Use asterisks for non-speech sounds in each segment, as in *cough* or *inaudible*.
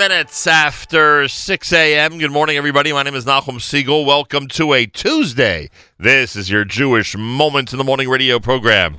minutes after 6 a.m. Good morning, everybody. My name is Nachum Segal. Welcome to a Tuesday. This is your Jewish Moment in the Morning radio program.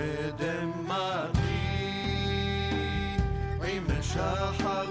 شدم ماضي عيم شحر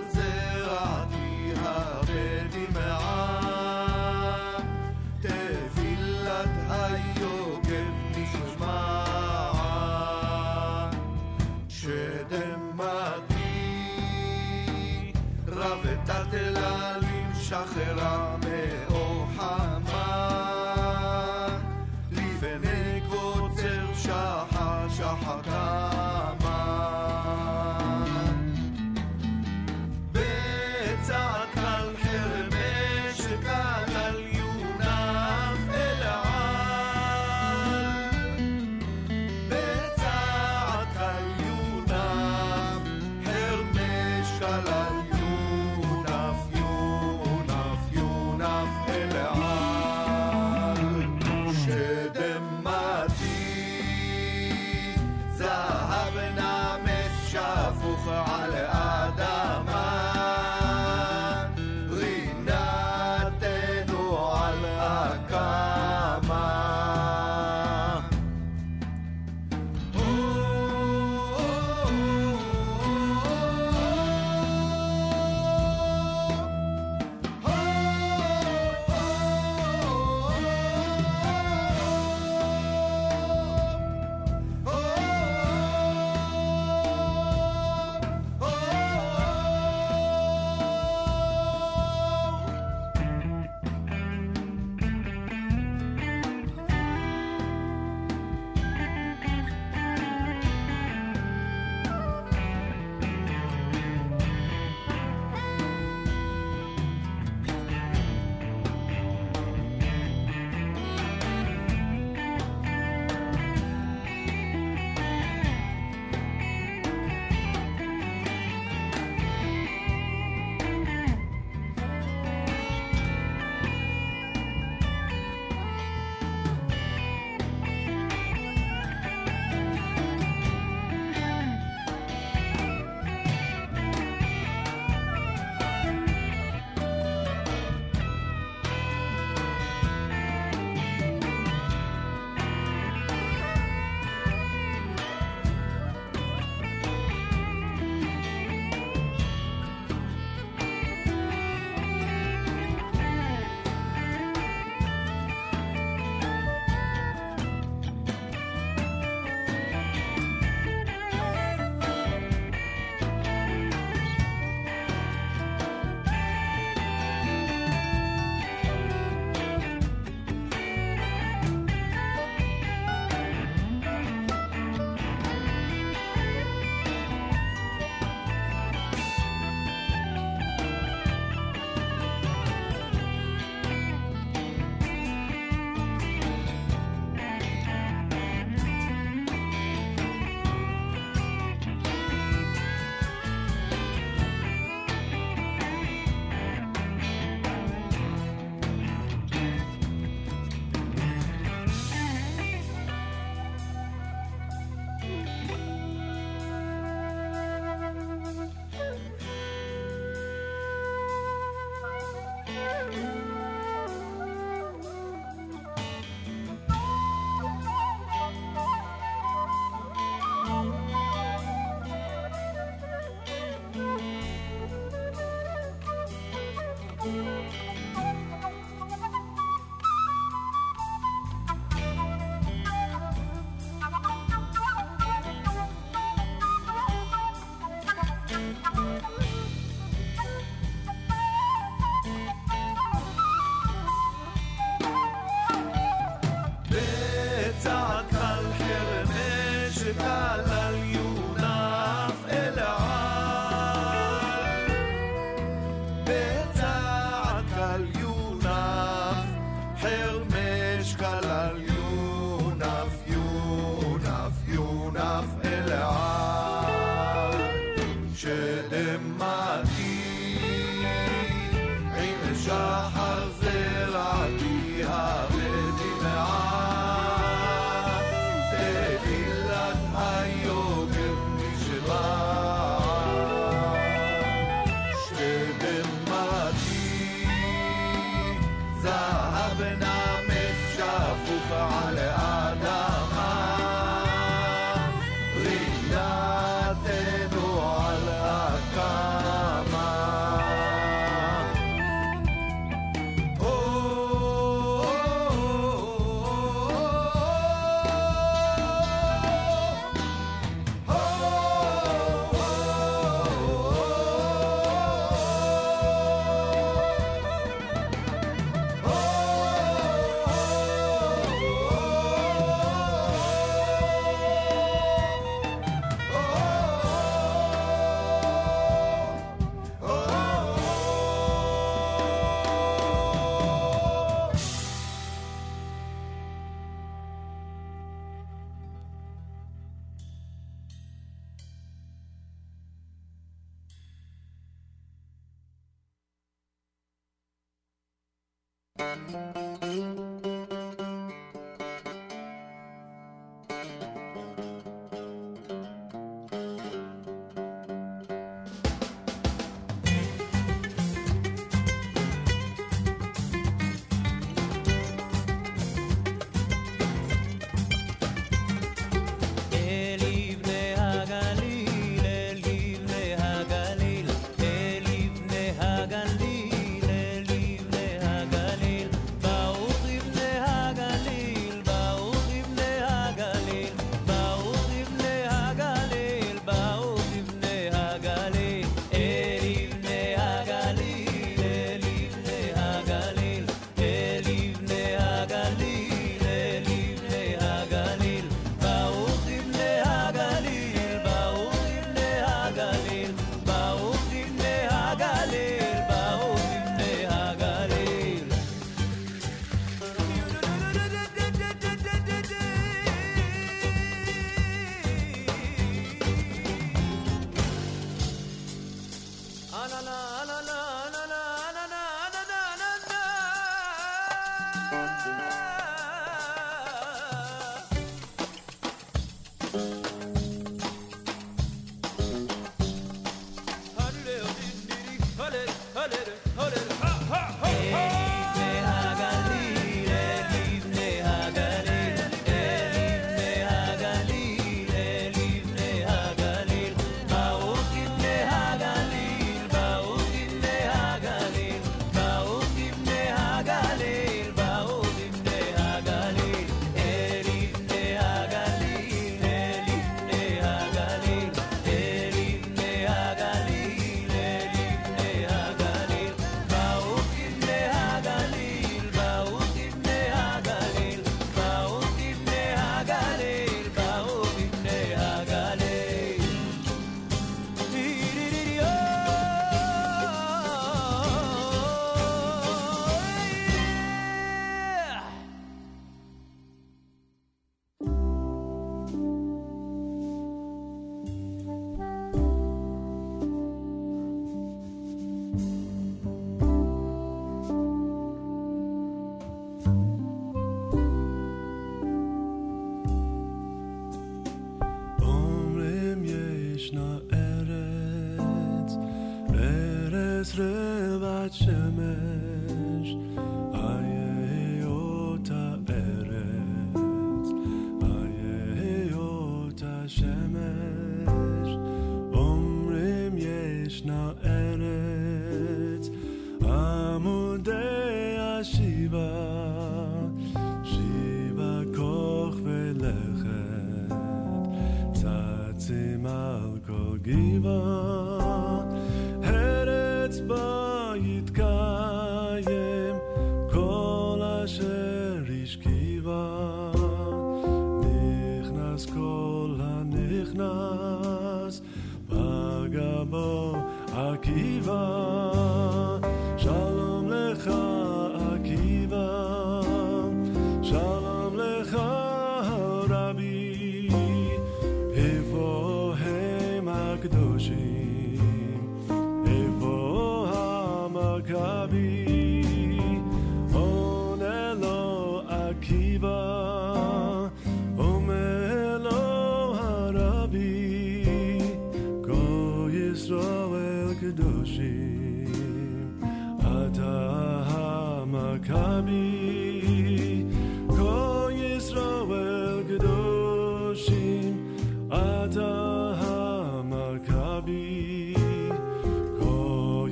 soon.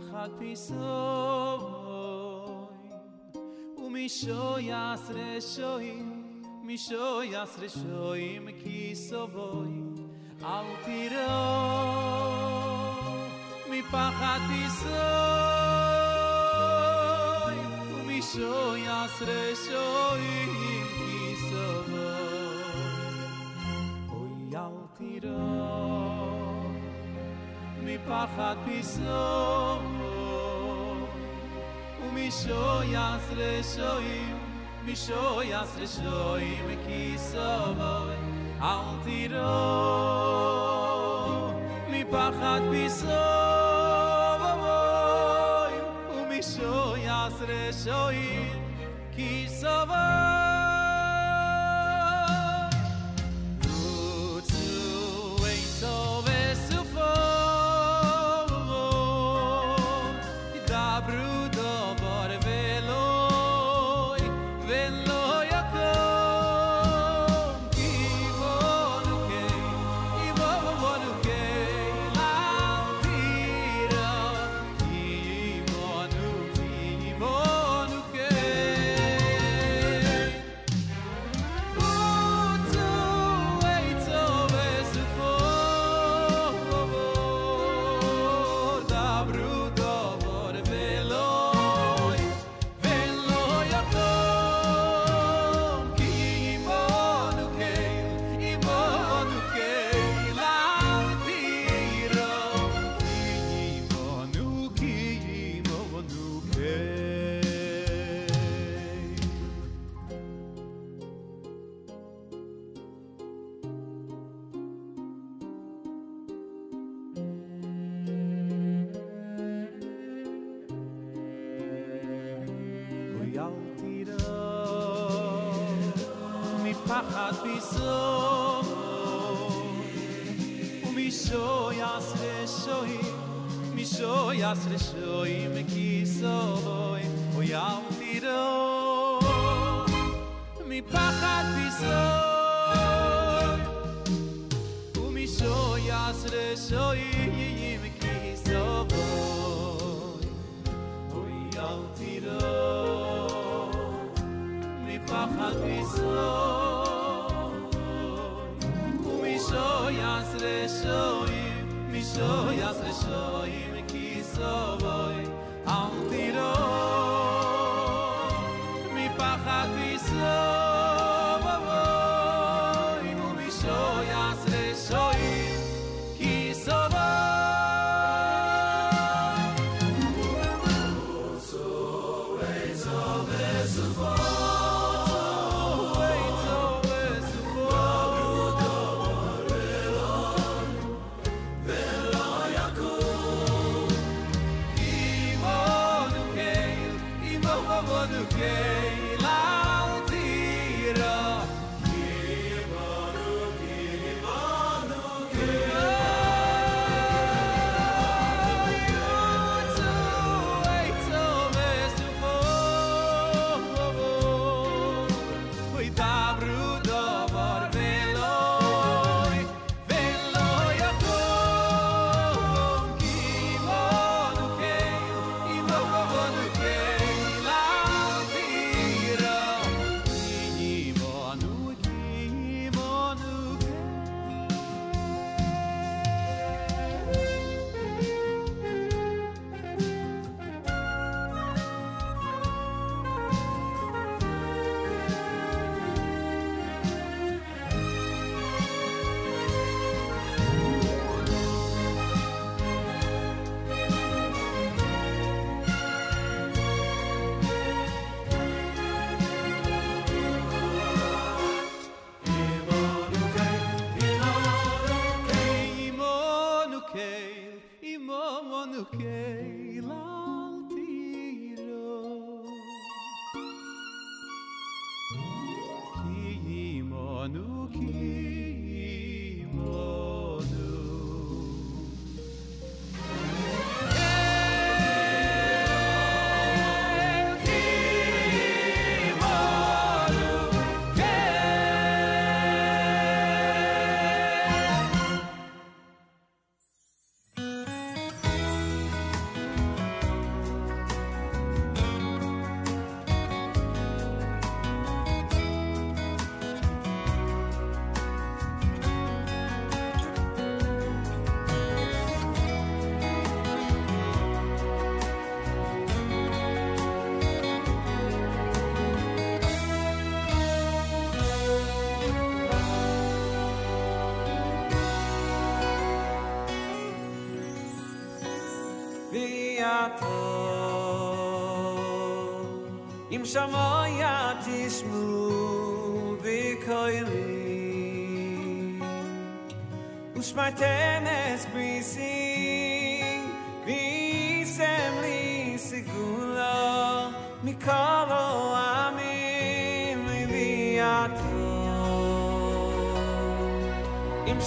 tachat pisoi u mi shoy asre shoy mi shoy asre shoy mi kisoi al tiro mi pachat pisoi u mi shoy asre shoy mi oy al tiro mi pachat pisoi מפחד פיסוי ומישויס רשויים מישויס רשויים כיסובוי אל תירו מפחד פיסוי ומישויס רשויים כיסובוי Ki shamaya tishmu vikoyli ושמעתם את בריסי, ואיסם לי סגולו, מכל העמים אם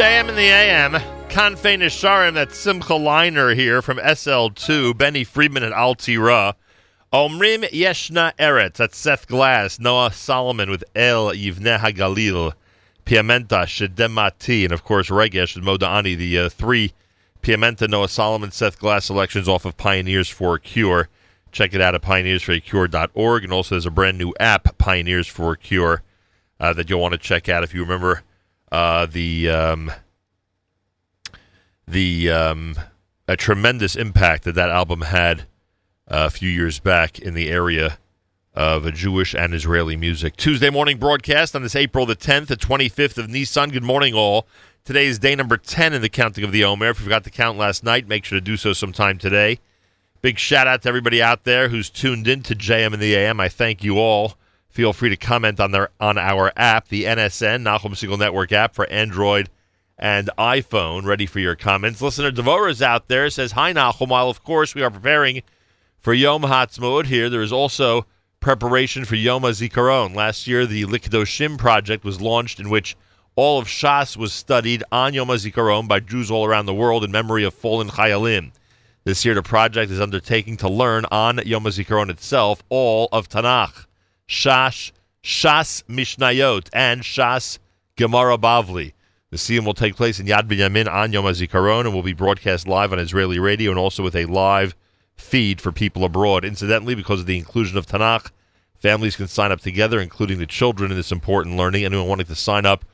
JM in the AM. Kanfei Nisharim, that's Simcha Leiner here from SL2, Benny Friedman and Altira. Omrim Yeshna Eretz, that's Seth Glass, Noah Solomon with El Yivneh HaGalil, Piamenta, Shedemati, and of course Regesh and Modani, the uh, three. Piamenta, Noah Solomon, Seth Glass selections off of Pioneers for a Cure. Check it out at pioneersforacure.org, and also there's a brand new app, Pioneers for a Cure, uh, that you'll want to check out if you remember uh, the um, the um, a tremendous impact that that album had uh, a few years back in the area of Jewish and Israeli music. Tuesday morning broadcast on this April the 10th, the 25th of Nisan. Good morning, all. Today is day number 10 in the counting of the Omer. If you forgot to count last night, make sure to do so sometime today. Big shout out to everybody out there who's tuned in to JM and the AM. I thank you all. Feel free to comment on their on our app, the NSN Nachum Segal Network app for Android and iPhone. Ready for your comments. Listener Devorah is out there. Says hi Nachum. While of course we are preparing for Yom Ha'atzmaut here, there is also preparation for Yom HaZikaron. Last year, the Likdoshim project was launched, in which all of Shas was studied on Yom HaZikaron by Jews all around the world in memory of fallen Chayalim. This year, the project is undertaking to learn on Yom HaZikaron itself all of Tanakh, Shash, Shas Mishnayot, and Shas Gemara Bavli. The Siyum will take place in Yad Binyamin on Yom HaZikaron and will be broadcast live on Israeli radio and also with a live feed for people abroad. Incidentally, because of the inclusion of Tanakh, families can sign up together, including the children, in this important learning. Anyone wanting to sign up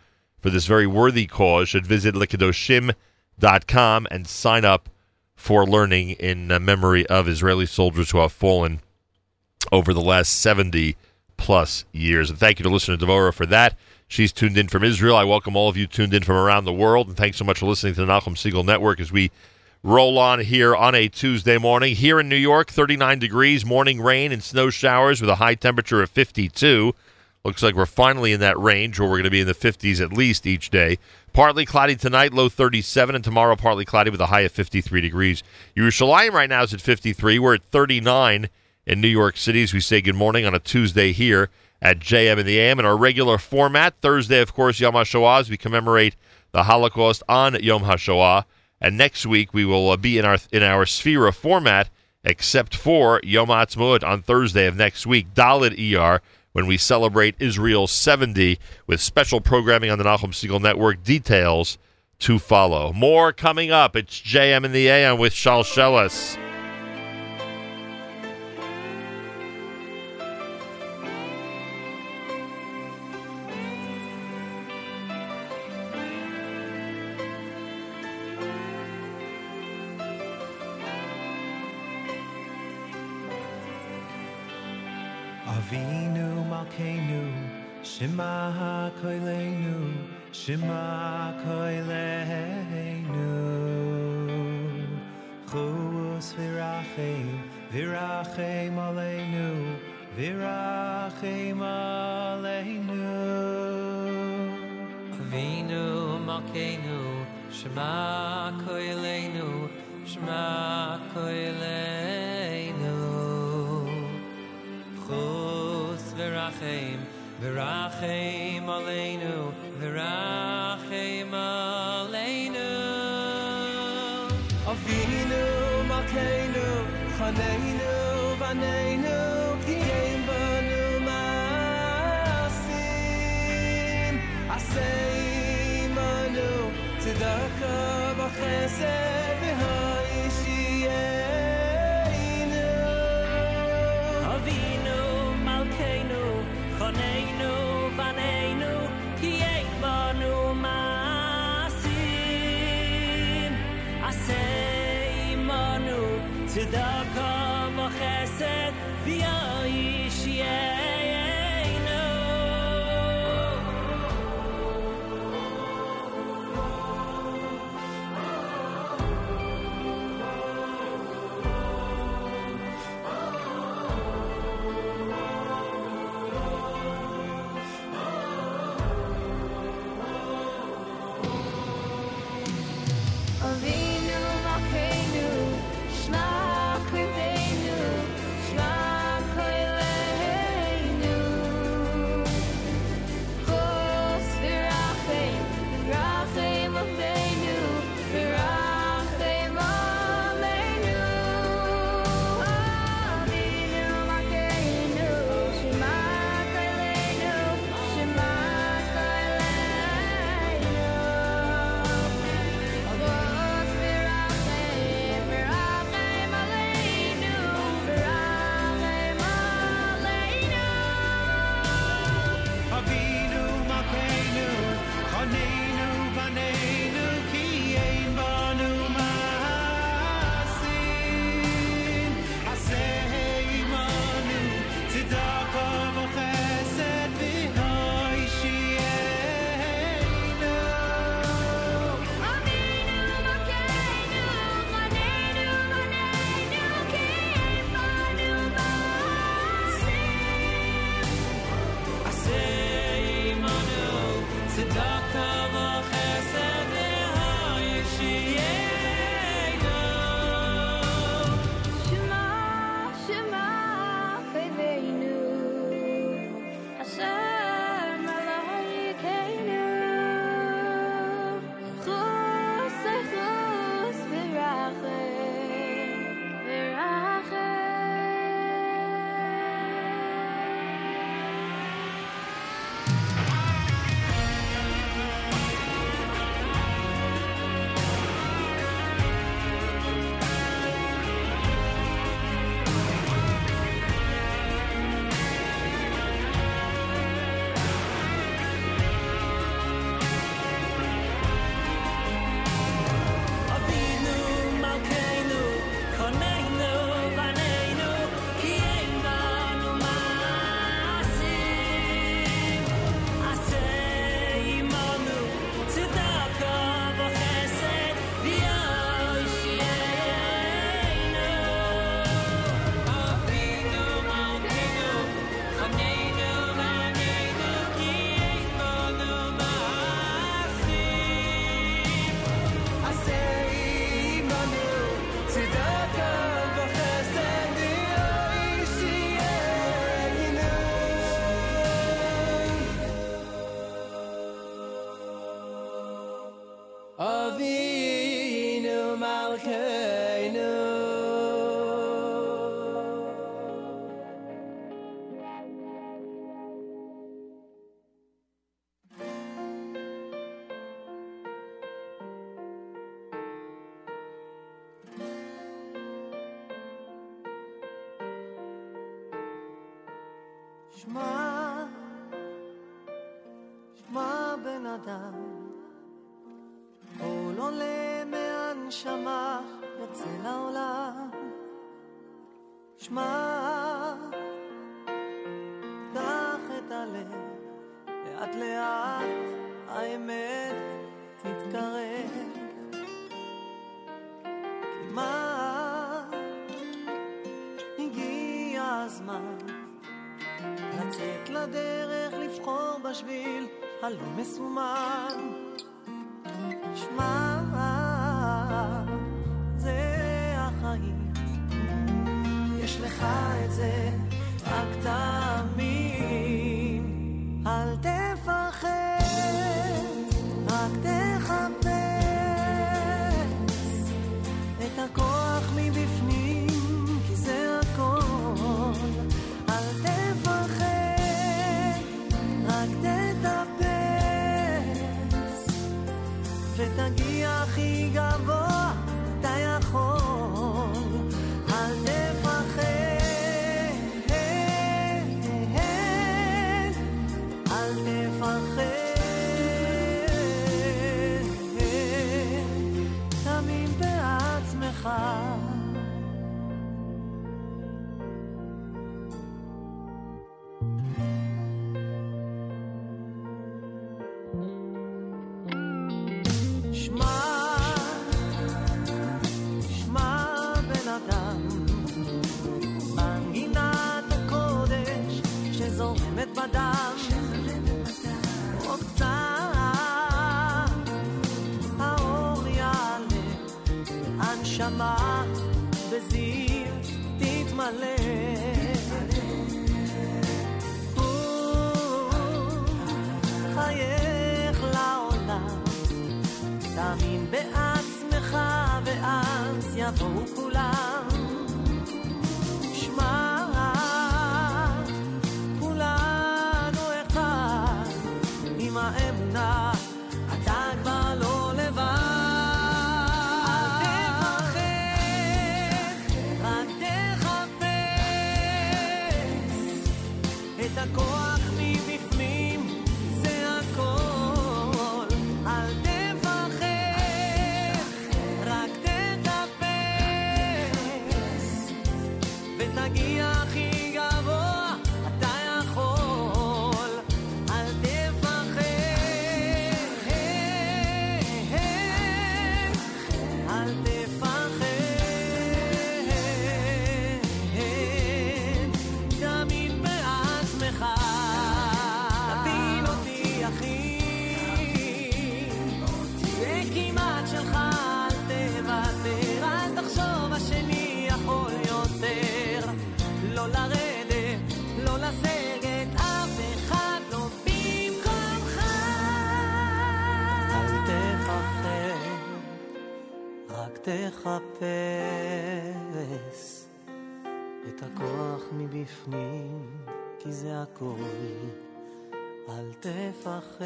for this very worthy cause should visit likadoshim.com and sign up for learning in memory of Israeli soldiers who have fallen over the last 70 plus years. And thank you to listener Devora for that. She's tuned in from Israel. I welcome all of you tuned in from around the world. And thanks so much for listening to the Nachum Segal Network as we roll on here on a Tuesday morning. Here in New York, 39 degrees, morning rain and snow showers with a high temperature of 52. Looks like we're finally in that range where we're going to be in the 50s at least each day. Partly cloudy tonight, low 37, and tomorrow partly cloudy with a high of 53 degrees. Yerushalayim right now is at 53. We're at 39 in New York City as we say good morning on a Tuesday here at JM in the AM. In our regular format, Thursday, of course, Yom HaShoah, as we commemorate the Holocaust on Yom HaShoah. And next week we will uh, be in our in our Sefira format, except for Yom Ha'atzmaut on Thursday of next week, Dalit ER, when we celebrate Israel's 70 with special programming on the Nachum Segal Network. Details to follow. More coming up. It's JM in the AM with Shalsheles. Avinu Shema Koilenu, Shema Koilenu. Chus virachem, virachem aleinu, virachem aleinu. Avinu Malkeinu, Shema Koilenu, Shema Koilenu. Chus v'rachem, v'rachem aleinu, v'rachem aleinu. Avinu Malkeinu, Chaneinu Vaneinu, Kiyem Banu Masim, Asei Manu, Tzedaka B'chesed V'ha'ishiyeinu. Tzedaka v'chesed, v'yayishyeinu. su. 辛苦啦 לחפש את הכוח מבפנים, כי זה הכל. אל תפחד,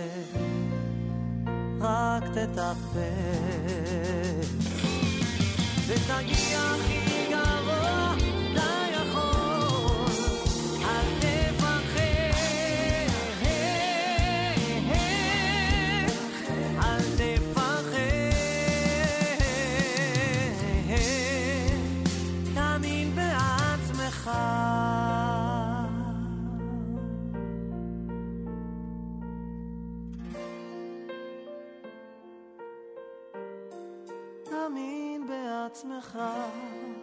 רק תטפס. ותגיע הכי 好。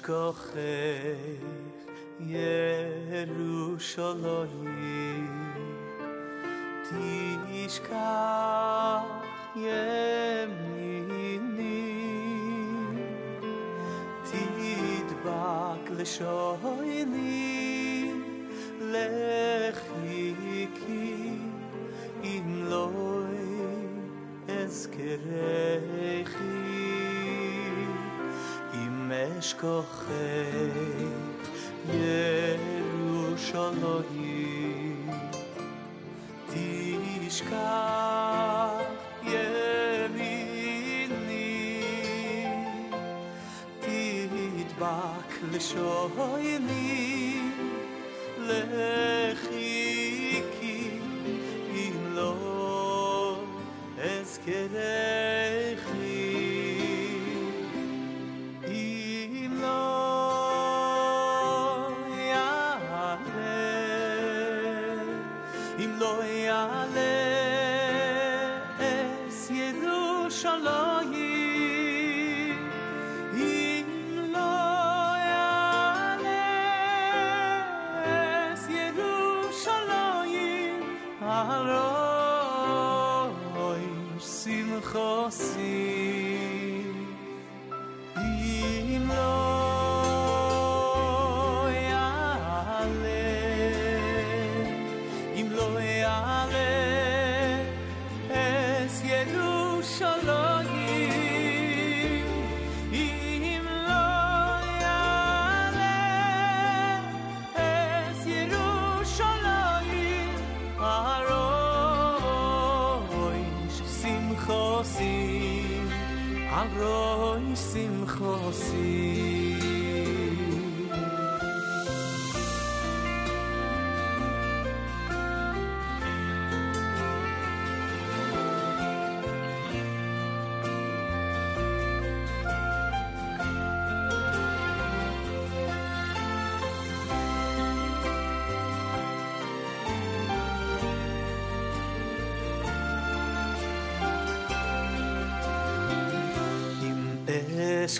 קוח ירושלים תשכח ימיני תדבק קאַך אשכחך ירושלים תשכח ימיני תדבק לשויני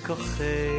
אשכוחי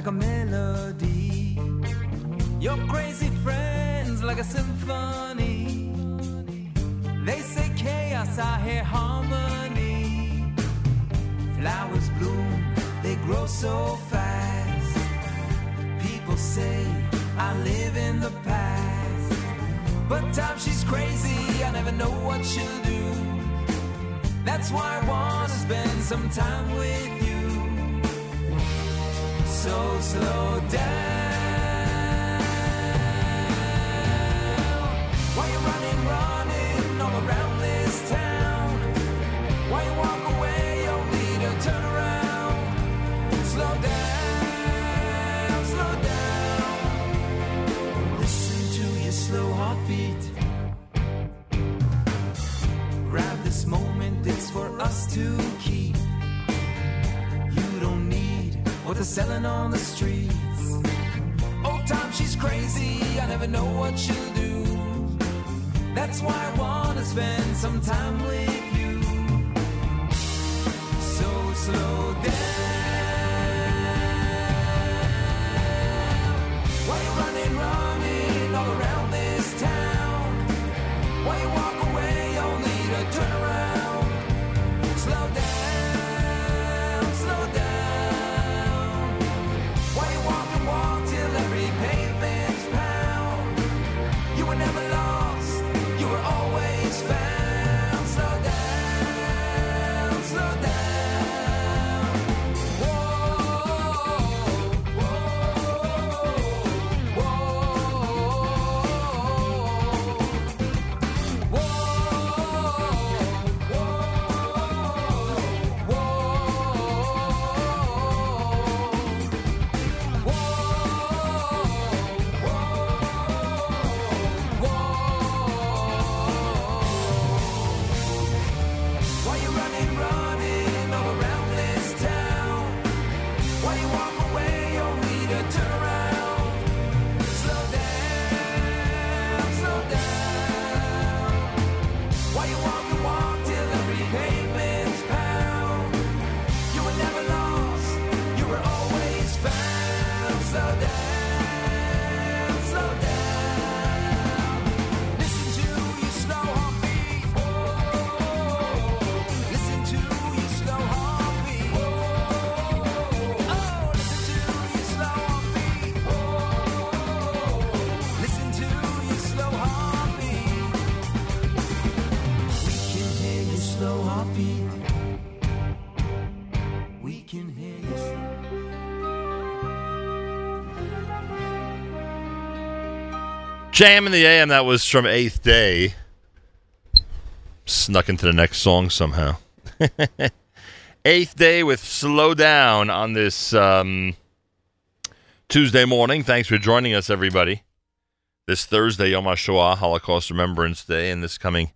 like a melody. JM in the AM, that was from Eighth Day. Snuck into the next song somehow. *laughs* Eighth Day with Slow Down on this um, Tuesday morning. Thanks for joining us, everybody. This Thursday, Yom HaShoah, Holocaust Remembrance Day, and this coming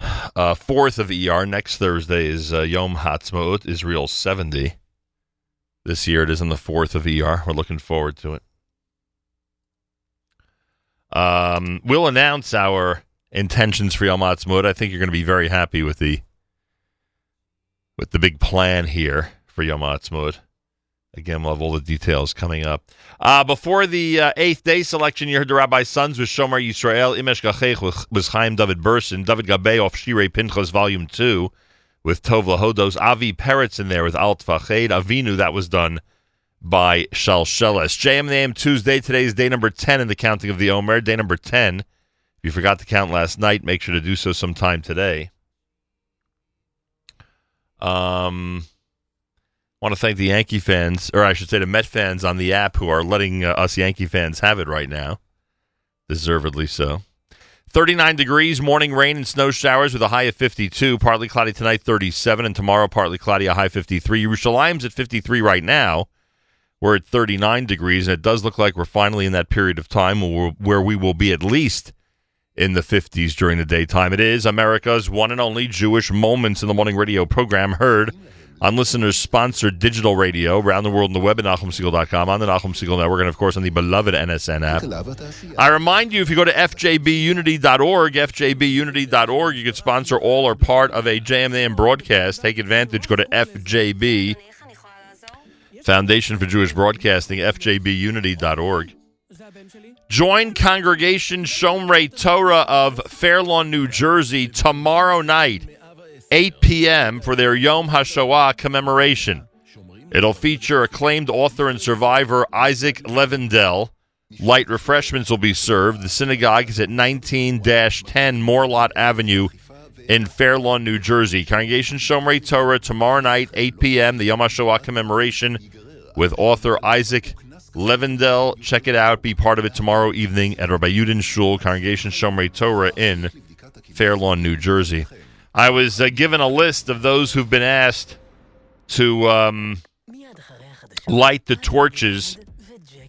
uh, 4th of ER. Next Thursday is uh, Yom Ha'atzmaut, Israel 70. This year it is on the 4th of ER. We're looking forward to it. Um, we'll announce our intentions for Yom Ha'atzmaut. I think you're going to be very happy with the with the big plan here for Yom Ha'atzmaut. Again, we'll have all the details coming up. Uh, before the uh, eighth day selection, you heard the Rabbi's Sons with Shomer Yisrael, Im Eshkachech with, Chaim David Berson, David Gabay off Shirei Pinchas Volume 2 with Tov Lahodos, Avi Peretz in there with Alt Fached, Avinu, that was done by Shalsheles. JM the AM Tuesday. Today is day number 10 in the counting of the Omer. Day number 10. If you forgot to count last night, make sure to do so sometime today. Um, want to thank the Yankee fans, or I should say the Met fans on the app who are letting uh, us Yankee fans have it right now. Deservedly so. 39 degrees, morning rain and snow showers with a high of 52. Partly cloudy tonight, 37, and tomorrow partly cloudy, a high 53. Yerushalayim's at 53 right now. We're at 39 degrees, and it does look like we're finally in that period of time where, we will be at least in the 50s during the daytime. It is America's one and only Jewish Moments in the Morning radio program heard on listeners sponsored digital radio around the world on the web at NachumSegal.com, on the Nachum Segal Network, and of course on the beloved NSN app. I remind you, if you go to fjbunity.org, fjbunity.org, you can sponsor all or part of a JMN broadcast. Take advantage. Go to FJB, Foundation for Jewish Broadcasting, fjbunity.org. Join Congregation Shomrei Torah of Fairlawn, New Jersey tomorrow night, 8 p.m., for their Yom HaShoah commemoration. It'll feature acclaimed author and survivor Isaac Levendel. Light refreshments will be served. The synagogue is at 19 10 Morlot Avenue in Fairlawn, New Jersey. Congregation Shomrei Torah tomorrow night, 8 p.m., the Yom HaShoah commemoration with author Isaac Levendel. Check it out. Be part of it tomorrow evening at Rabbi Yudin Shul, Congregation Shomrei Torah in Fairlawn, New Jersey. I was uh, given a list of those who've been asked to um, light the torches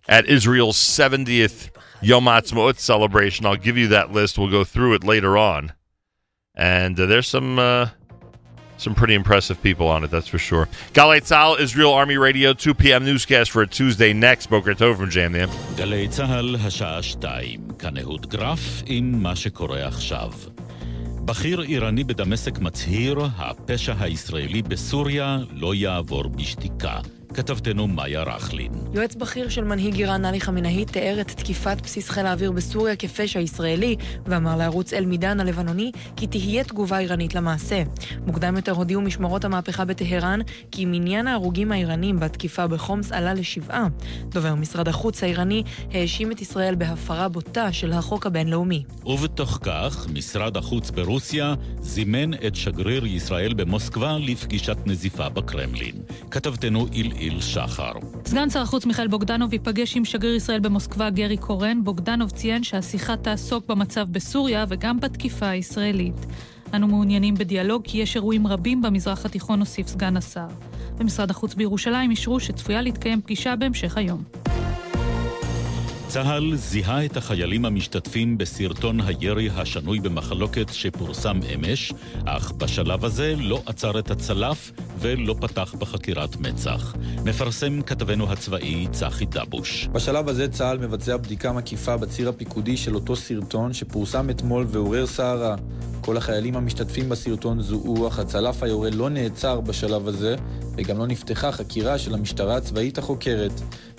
at Israel's 70th Yom Ha'atzmaut celebration. I'll give you that list. We'll go through it later on. And uh, there's some uh, some pretty impressive people on it, that's for sure. Galei Tzahal, Israel Army Radio, 2 p.m. newscast for a Tuesday next. Boker Tov from Jam the גלי צה"ל, השעה שתיים. כאן אהוד גרף עם מה שקורה עכשיו. בכיר איראני בדמשק מצהיר, הפשע הישראלי בסוריה לא יעבור בשתיקה. כתבתנו מאיה רכלין. יועץ בכיר של מנהיג איראן עלי חמינאי תיאר את תקיפת בסיס חיל האוויר בסוריה כפשע ישראלי, ואמר לערוץ אל-מידאן הלבנוני כי תהיה תגובה איראנית למעשה. מוקדם יותר הודיעו משמרות המהפכה בטהרן כי מניין ההרוגים האיראנים בתקיפה בחומס עלה לשבעה. דובר משרד החוץ האיראני האשים את ישראל בהפרה בוטה של החוק הבינלאומי. ובתוך כך, משרד החוץ ברוסיה זימן את שגריר ישראל במוסקבה לפגישת נזיפה בקרמלין. כתבתנו עילעיל שחר. סגן שר החוץ מיכאל בוגדנוב ייפגש עם שגריר ישראל במוסקבה גרי קורן. בוגדנוב ציין שהשיחה תעסוק במצב בסוריה וגם בתקיפה הישראלית. אנו מעוניינים בדיאלוג כי יש אירועים רבים במזרח התיכון, הוסיף סגן השר. במשרד החוץ בירושלים אישרו שצפויה להתקיים פגישה בהמשך היום. צה"ל זיהה את החיילים המשתתפים בסרטון הירי השנוי במחלוקת שפורסם אמש, אך בשלב הזה לא עצר את הצלף ולא פתח בחקירת מצ"ח. מפרסם כתבנו הצבאי צחי דבוש. בשלב הזה צה"ל מבצע בדיקה מקיפה בציר הפיקודי של אותו סרטון שפורסם אתמול ועורר סערה. כל החיילים המשתתפים בסרטון זוהו, אך הצלף היורה לא נעצר בשלב הזה, וגם לא נפתחה חקירה של המשטרה הצבאית החוקרת.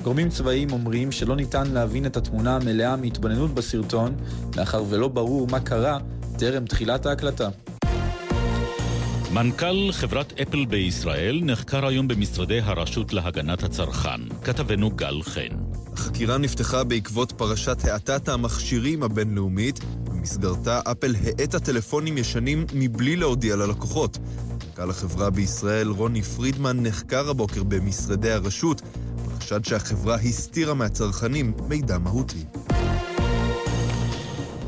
גורמים צבאיים אומרים שלא ניתן להבין את התמונה המלאה מהתבוננות בסרטון, מאחר ולא ברור מה קרה טרם תחילת ההקלטה. מנכ"ל חברת אפל בישראל נחקר היום במשרדי הרשות להגנת הצרכן. כתבנו גל חן. החקירה נפתחה בעקבות פרשת האטת המכשירים הבינלאומית, במסגרתה אפל האטה טלפונים ישנים מבלי להודיע ללקוחות. מנכ"ל החברה בישראל, רוני פרידמן, נחקר הבוקר במשרדי הרשות, בחשד שהחברה הסתירה מהצרכנים מידע מהותי.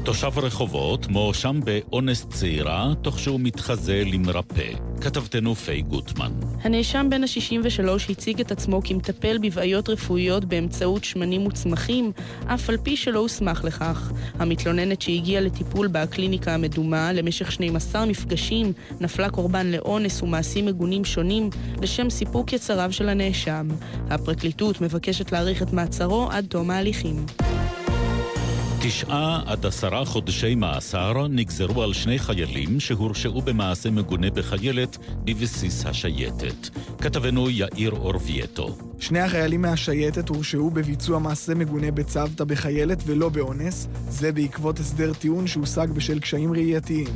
תושב רחובות מואשם באונס צעירה, תוך שהוא מתחזה למרפא. כתבתנו פיי גוטמן. הנאשם בן ה-63 הציג את עצמו כמטפל בבעיות רפואיות באמצעות שמנים וצמחים, אף על פי שלא הוסמך לכך. המתלוננת שהגיעה לטיפול בקליניקה המדומה למשך 12 מפגשים, נפלה קורבן לאונס ומעשים מגונים שונים, לשם סיפוק יצריו של הנאשם. הפרקליטות מבקשת להאריך את מעצרו עד תום ההליכים. תשעה עד עשרה חודשי מאסר נגזרו על שני חיילים שהורשעו במעשה מגונה בחיילת בבסיס השייטת. כתבנו יאיר אורבייטו. שני החיילים מהשייטת הורשעו בביצוע מעשה מגונה בצוותא בחיילת ולא באונס, זה בעקבות הסדר טיעון שהושג בשל קשיים ראייתיים.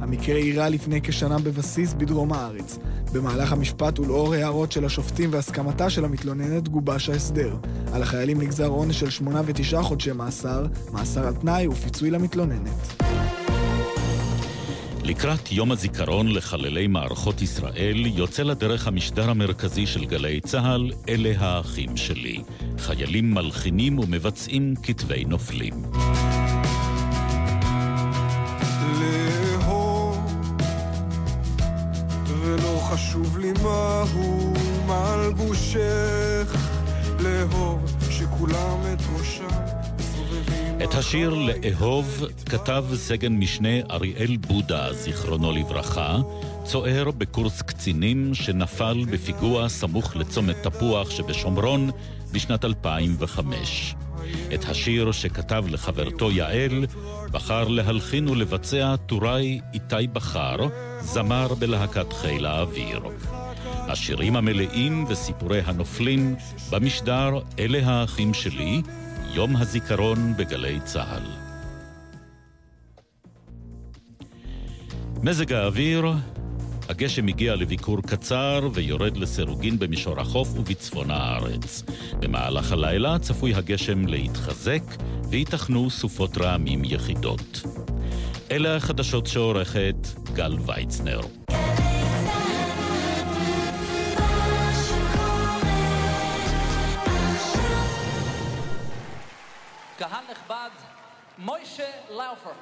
המקרה אירע לפני כשנה בבסיס בדרום הארץ. במהלך המשפט ולאור הערות של השופטים והסכמתה של המתלוננת גובש ההסדר. על החיילים נגזר עונש של שמונה ותשעה חודשי מאסר, מאסר על תנאי ופיצוי למתלוננת. לקראת יום הזיכרון לחללי מערכות ישראל, יוצא לדרך המשדר המרכזי של גלי צה"ל, אלה האחים שלי. חיילים מלחינים ומבצעים כתבי נופלים. ולא חשוב לי מהו מלבושך, לאהוב שכולם את ראשם את השיר "לאהוב" כתב סגן משנה אריאל בודה, זיכרונו לברכה, צוער בקורס קצינים שנפל בפיגוע סמוך לצומת תפוח שבשומרון בשנת 2005. את השיר שכתב לחברתו יעל, בחר להלחין ולבצע טוראי איתי בחר, זמר בלהקת חיל האוויר. השירים המלאים וסיפורי הנופלים במשדר "אלה האחים שלי" יום הזיכרון בגלי צה"ל. מזג האוויר, הגשם הגיע לביקור קצר ויורד לסירוגין במישור החוף ובצפון הארץ. במהלך הלילה צפוי הגשם להתחזק וייתכנו סופות רעמים יחידות. אלה החדשות שעורכת גל ויצנר. but Moishe Laufer.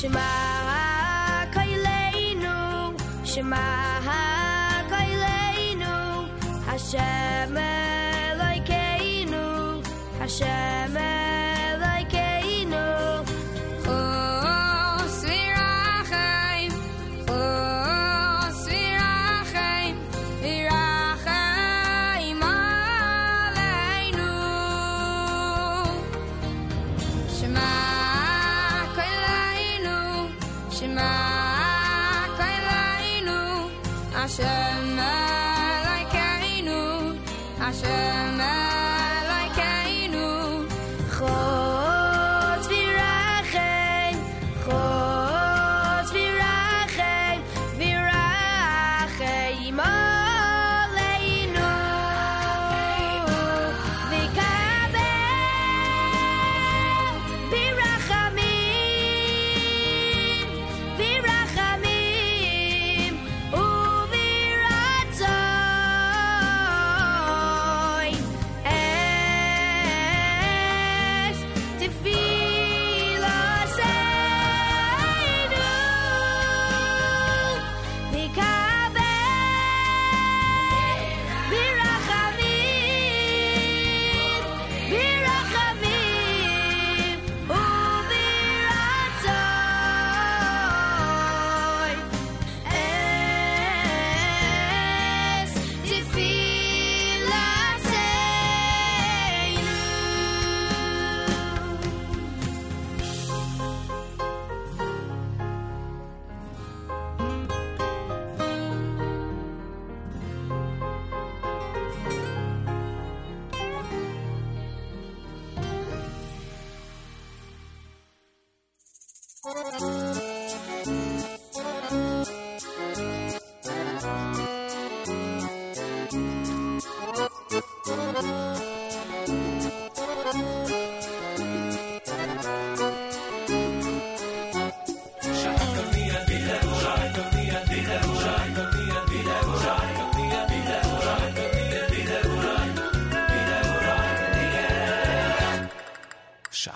Shema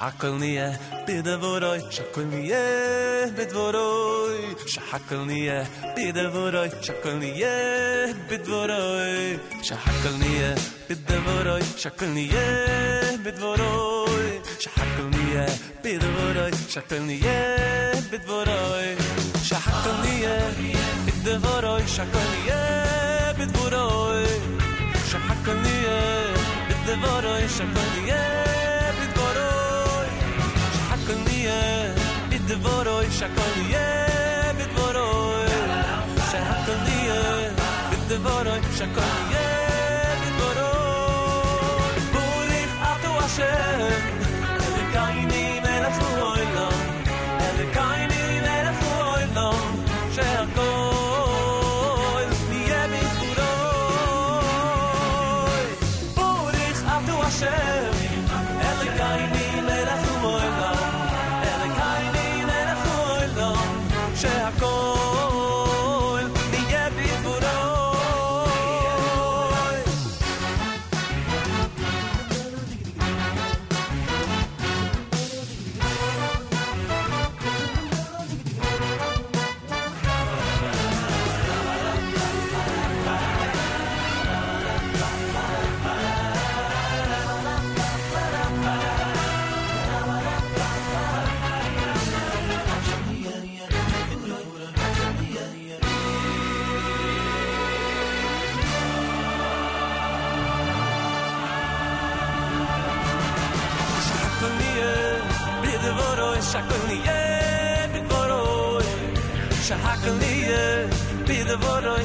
Shakal niye bidavoroy, shakal niye bidvoroy, shakal niye bidavoroy, shakal niye bidvoroy, shakal niye bidavoroy, shakal niye bidvoroy, shakal niye bidavoroy, shakal niye bidvoroy, shakal niye bidavoroy, shakal niye bidvoroy, shakal niye bidavoroy, shakal niye mit tvoroy shokolye mit tvoroy she hat fun dir mit tvoroy shokolye mit tvoroy vor in atwas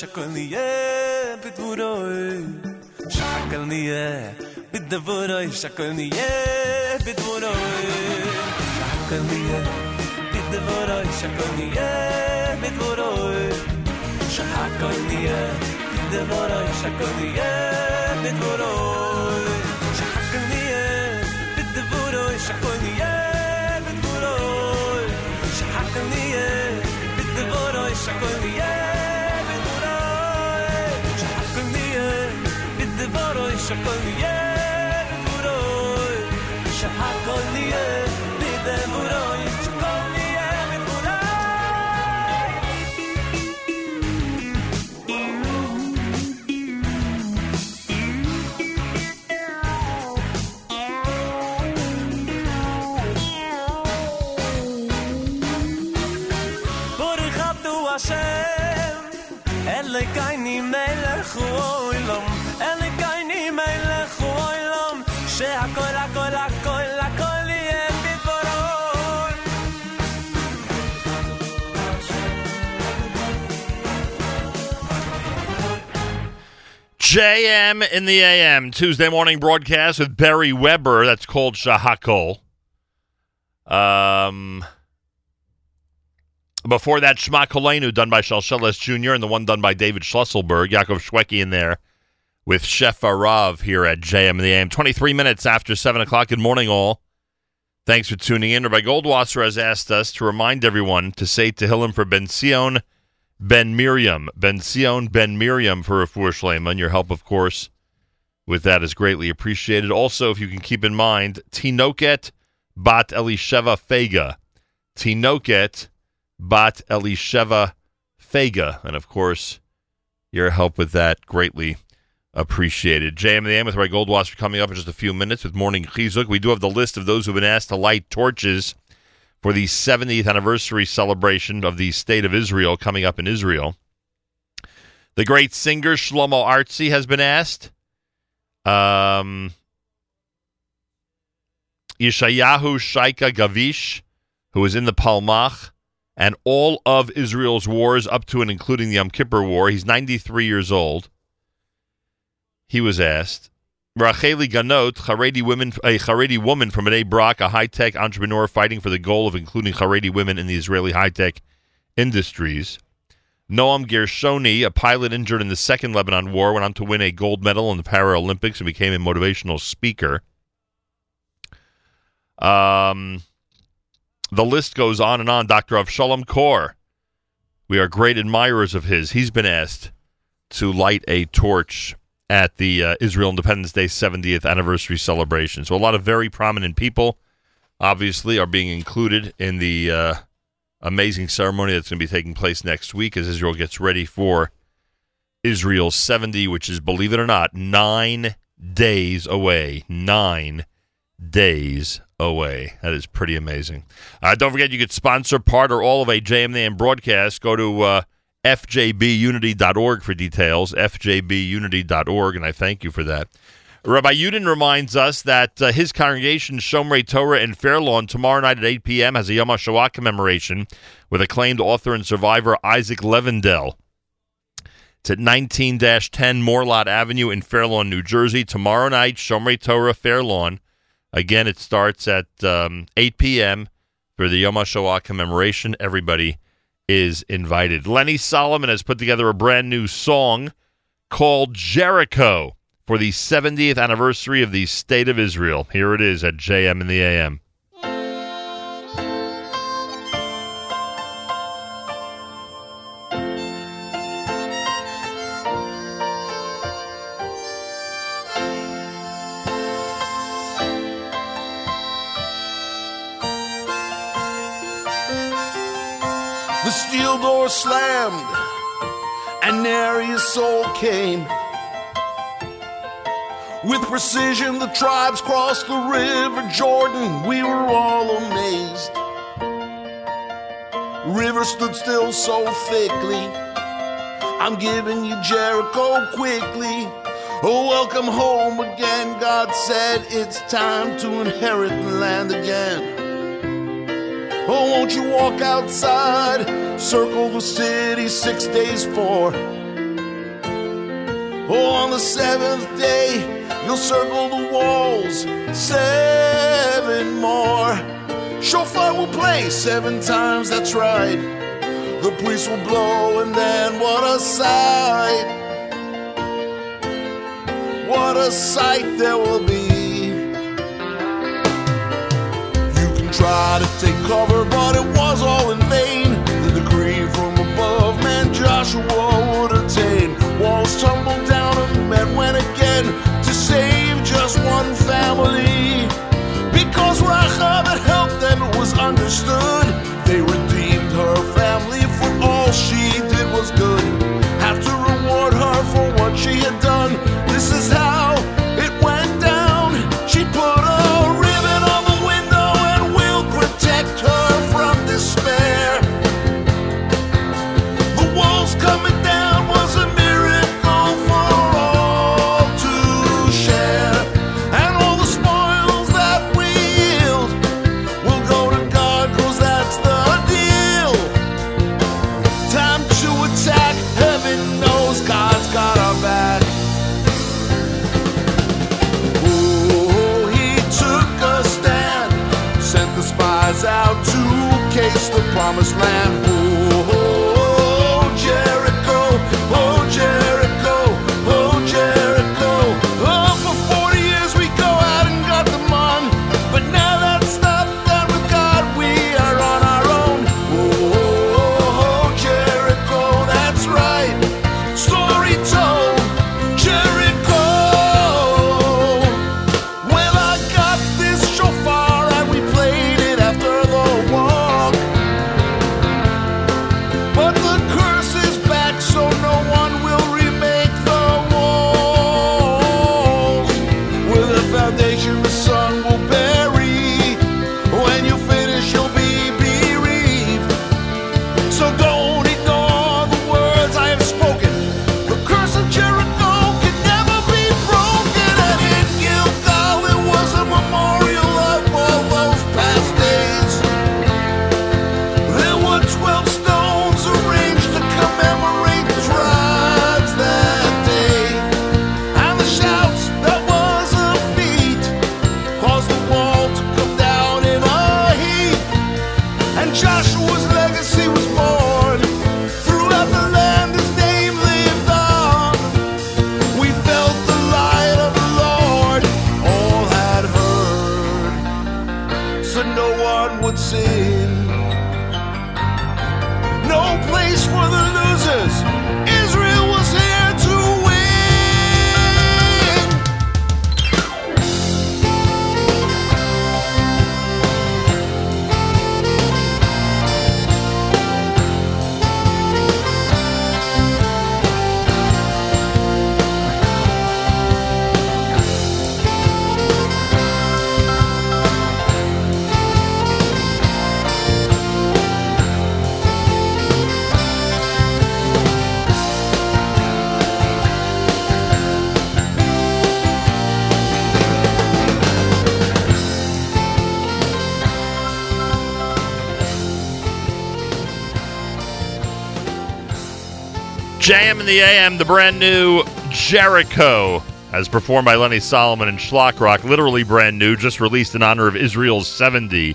شكل نية بدوراي شكل نية بدوراي شكل نية بدوراي شكل نية بدوراي شكل نية بدوراي شكل نية بدوراي شكل نية بدوراي شكل نية بدوراي شكل نية بدوراي شكل نية بدوراي شكل نية Show for you. JM in the AM, Tuesday morning broadcast with Barry Weber. That's called Shahakol. Um, before that, Shema Kolenu, done by Shalsheles Jr., and the one done by David Schlusselberg. Yaakov Shwekey in there with Chef Arav here at JM in the AM. 23 minutes after 7 o'clock. Good morning, all. Thanks for tuning in. Rabbi Goldwasser has asked us to remind everyone to say Tehillim for Ben Sion Ben Miriam. Ben Sion Ben Miriam for Refuah Shleimah. Your help, of course, with that is greatly appreciated. Also, if you can keep in mind, Tinoket Bat Elisheva Fega. Tinoket Bat Elisheva Fega. And of course, your help with that greatly appreciated. JM the AM with Ray Goldwasser coming up in just a few minutes with Morning Chizuk. We do have the list of those who have been asked to light torches for the 70th anniversary celebration of the State of Israel coming up in Israel. The great singer Shlomo Artzi has been asked. Um, Yeshayahu Shaika Gavish, who was in the Palmach, and all of Israel's wars up to and including the Yom Kippur War. He's 93 years old. He was asked. Racheli Ganot, Haredi women, a Haredi woman from Bnei Brak, a high-tech entrepreneur fighting for the goal of including Haredi women in the Israeli high-tech industries. Noam Gershoni, a pilot injured in the Second Lebanon War, went on to win a gold medal in the Paralympics and became a motivational speaker. Um, the list goes on and on. Dr. Avshalom Kor, we are great admirers of his. He's been asked to light a torch at the uh, Israel Independence Day 70th anniversary celebration. So a lot of very prominent people, obviously, are being included in the uh, amazing ceremony that's going to be taking place next week as Israel gets ready for Israel's 70, which is, believe it or not, nine days away. Nine days away. That is pretty amazing. Uh, don't forget, you could sponsor part or all of a JMN broadcast. Go to uh, fjbunity.org for details. fjbunity.org, and I thank you for that. Rabbi Yudin reminds us that uh, his congregation, Shomrei Torah in Fairlawn, tomorrow night at 8 p.m. has a Yom HaShoah commemoration with acclaimed author and survivor Isaac Levendel. It's at 19 10 Morlot Avenue in Fairlawn, New Jersey. Tomorrow night, Shomrei Torah Fairlawn. Again, it starts at um, 8 p.m. for the Yom HaShoah commemoration. Everybody is invited. Lenny Solomon has put together a brand new song called Jericho for the 70th anniversary of the State of Israel. Here it is at JM in the AM. Slammed, and nary a soul came. With precision, the tribes crossed the river Jordan. We were all amazed. River stood still so thickly. I'm giving you Jericho quickly. Oh, welcome home again. God said it's time to inherit the land again. Oh, won't you walk outside? Circle the city six days for. Oh, on the seventh day, you'll circle the walls seven more. Shofar will play seven times, that's right. The priest will blow, and then what a sight! What a sight there will be. Try to take cover, but it was all in vain. The decree from above, man, Joshua would attain. Walls tumbled down, and men went again to save just one family. Because Rachab had helped them, it was understood. Promised land. Joshua's legacy was born. JM in the AM, the brand new Jericho, as performed by Lenny Solomon and Shlock Rock, literally brand new, just released in honor of Israel's 70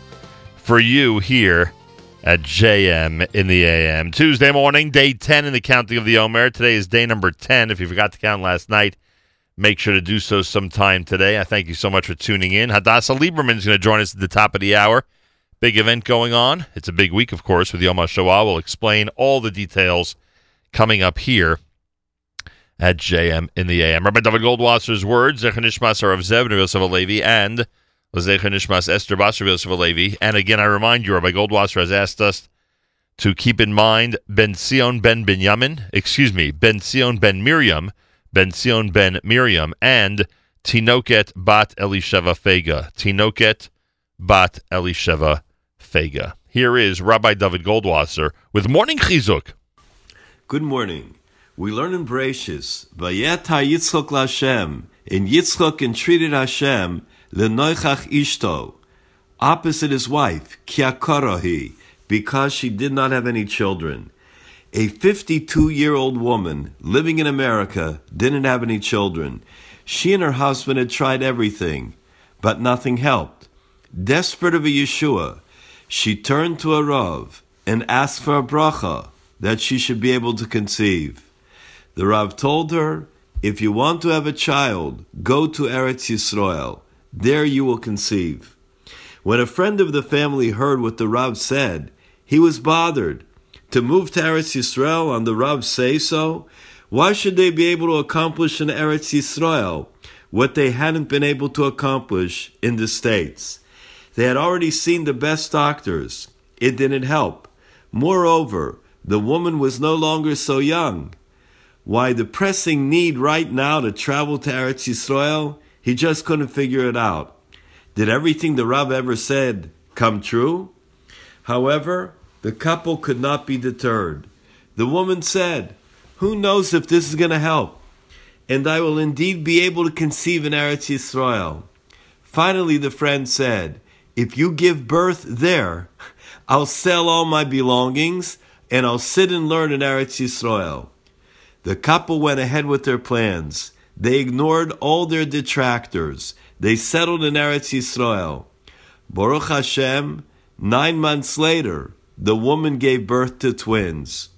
for you here at JM in the AM. Tuesday morning, day 10 in the counting of the Omer. Today is day number 10. If you forgot to count last night, make sure to do so sometime today. I thank you so much for tuning in. Hadassah Lieberman is going to join us at the top of the hour. Big event going on. It's a big week, of course, with Yom HaShoah. We'll explain all the details coming up here at JM in the AM. Rabbi David Goldwasser's words, Zecher Nishmas are of Zeb Yosef Alevi and Zecher Nishmas Esther Basar Yosef Alevi. And again, I remind you, Rabbi Goldwasser has asked us to keep in mind Ben Sion ben Binyamin, excuse me, Ben Sion ben Miriam, Ben Sion ben Miriam, and Tinoket bat Elisheva Fega. Tinoket bat Elisheva Fega. Here is Rabbi David Goldwasser with Morning Chizuk. Good morning. We learn in Bereshis, Vayeta Yitzchok Lashem, and Yitzchok entreated Hashem, Lenoichach Ishto, opposite his wife, Kiakorohi, because she did not have any children. A 52 year old woman living in America didn't have any children. She and her husband had tried everything, but nothing helped. Desperate of a Yeshua, she turned to a Rav and asked for a bracha that she should be able to conceive. The Rav told her, If you want to have a child, go to Eretz Yisrael. There you will conceive. When a friend of the family heard what the Rav said, he was bothered. To move to Eretz Yisrael on the Rav say so? Why should they be able to accomplish in Eretz Yisrael what they hadn't been able to accomplish in the States? They had already seen the best doctors. It didn't help. Moreover, the woman was no longer so young. Why the pressing need right now to travel to Eretz Yisrael? He just couldn't figure it out. Did everything the Rav ever said come true? However, the couple could not be deterred. The woman said, Who knows if this is going to help? And I will indeed be able to conceive in Eretz Yisrael. Finally, the friend said, If you give birth there, *laughs* I'll sell all my belongings and I'll sit and learn in Eretz Yisrael. The couple went ahead with their plans. They ignored all their detractors. They settled in Eretz Yisrael. Baruch Hashem, nine months later, the woman gave birth to twins.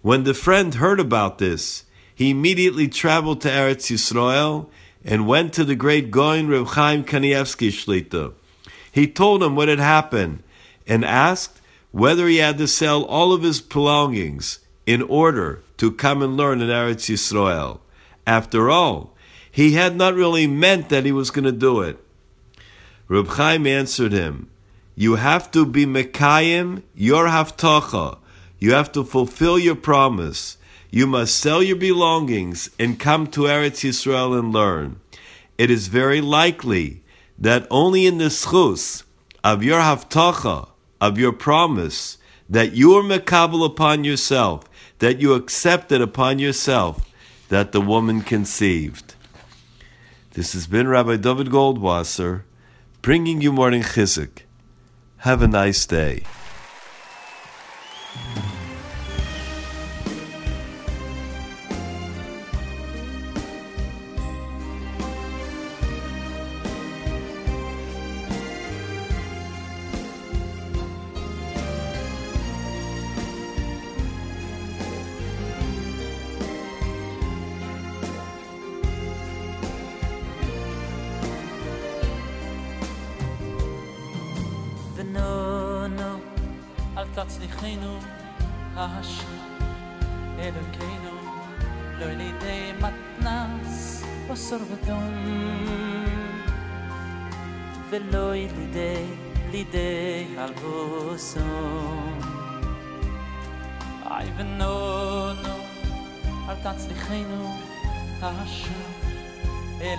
When the friend heard about this, he immediately traveled to Eretz Yisrael and went to the great Goin Reb Chaim Kanievsky Shlita. He told him what had happened and asked whether he had to sell all of his belongings in order to come and learn in Eretz Yisrael. After all, he had not really meant that he was going to do it. Reb Chaim answered him, You have to be Mekayim, your Haftacha. You have to fulfill your promise. You must sell your belongings and come to Eretz Yisrael and learn. It is very likely that only in the zchus of your Haftacha, of your promise, that you are Mekabel upon yourself, that you accepted upon yourself, that the woman conceived. This has been Rabbi David Goldwasser bringing you morning chizuk. Have a nice day.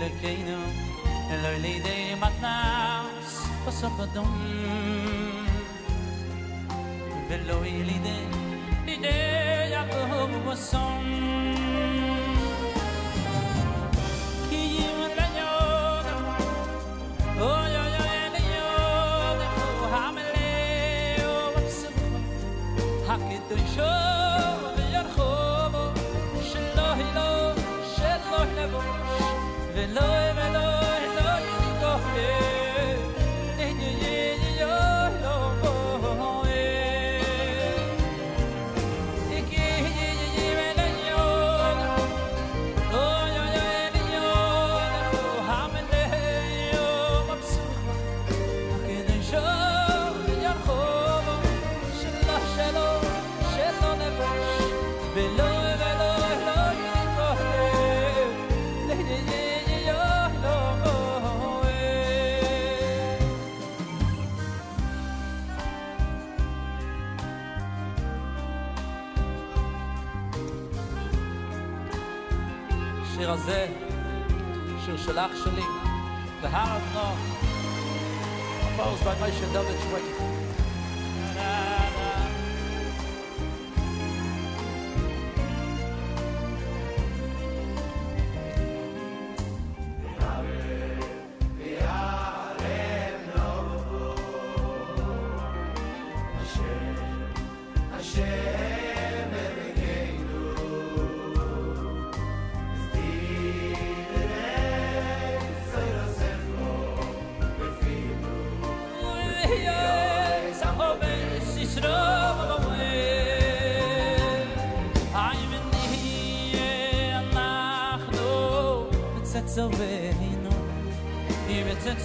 אלוקינו לא לידי מתנס בסוף אדום ולא לידי לידי יעקב ובסום כי אם ליוד אוי אוי אוי ליוד המלאו ובסוף הקדושו me doy, me. Hard no. Opposed by Moshe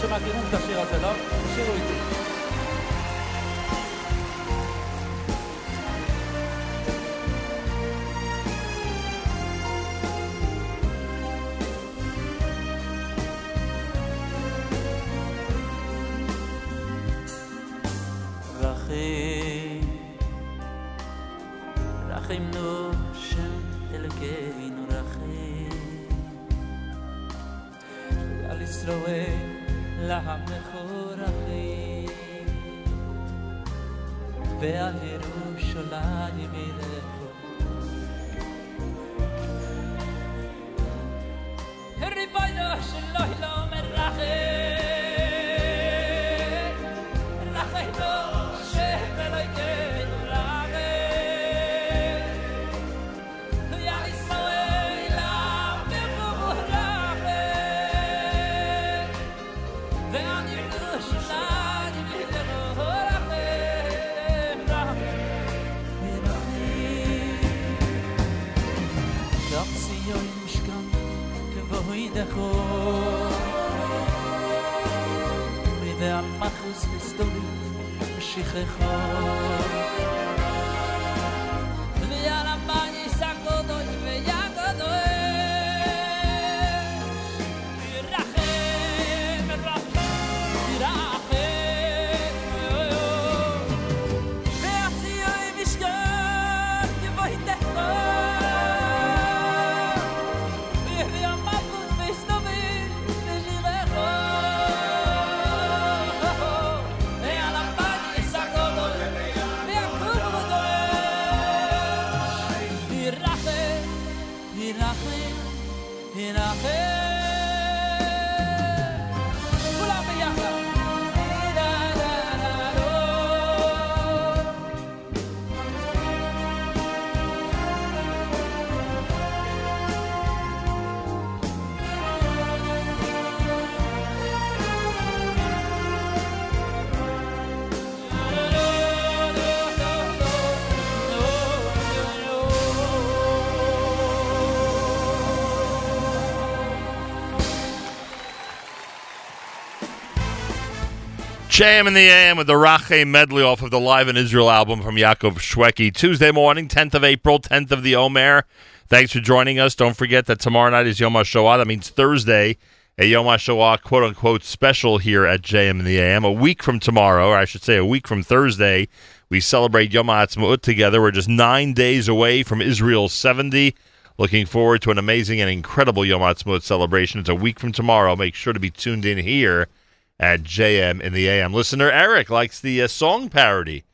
trzyma kierunku Shira Zeno, Shiru i JM in the AM with the Rache medley off of the Live in Israel album from Yaakov Shwekey. Tuesday morning, 10th of April, 10th of the Omer. Thanks for joining us. Don't forget that tomorrow night is Yom HaShoah. That means Thursday, a Yom HaShoah quote unquote special here at JM in the AM. A week from tomorrow, or I should say a week from Thursday, we celebrate Yom HaAtzmaut together. We're just nine days away from Israel's 70. Looking forward to an amazing and incredible Yom HaAtzmaut celebration. It's a week from tomorrow. Make sure to be tuned in here at JM in the AM. Listener Eric likes the uh, song parody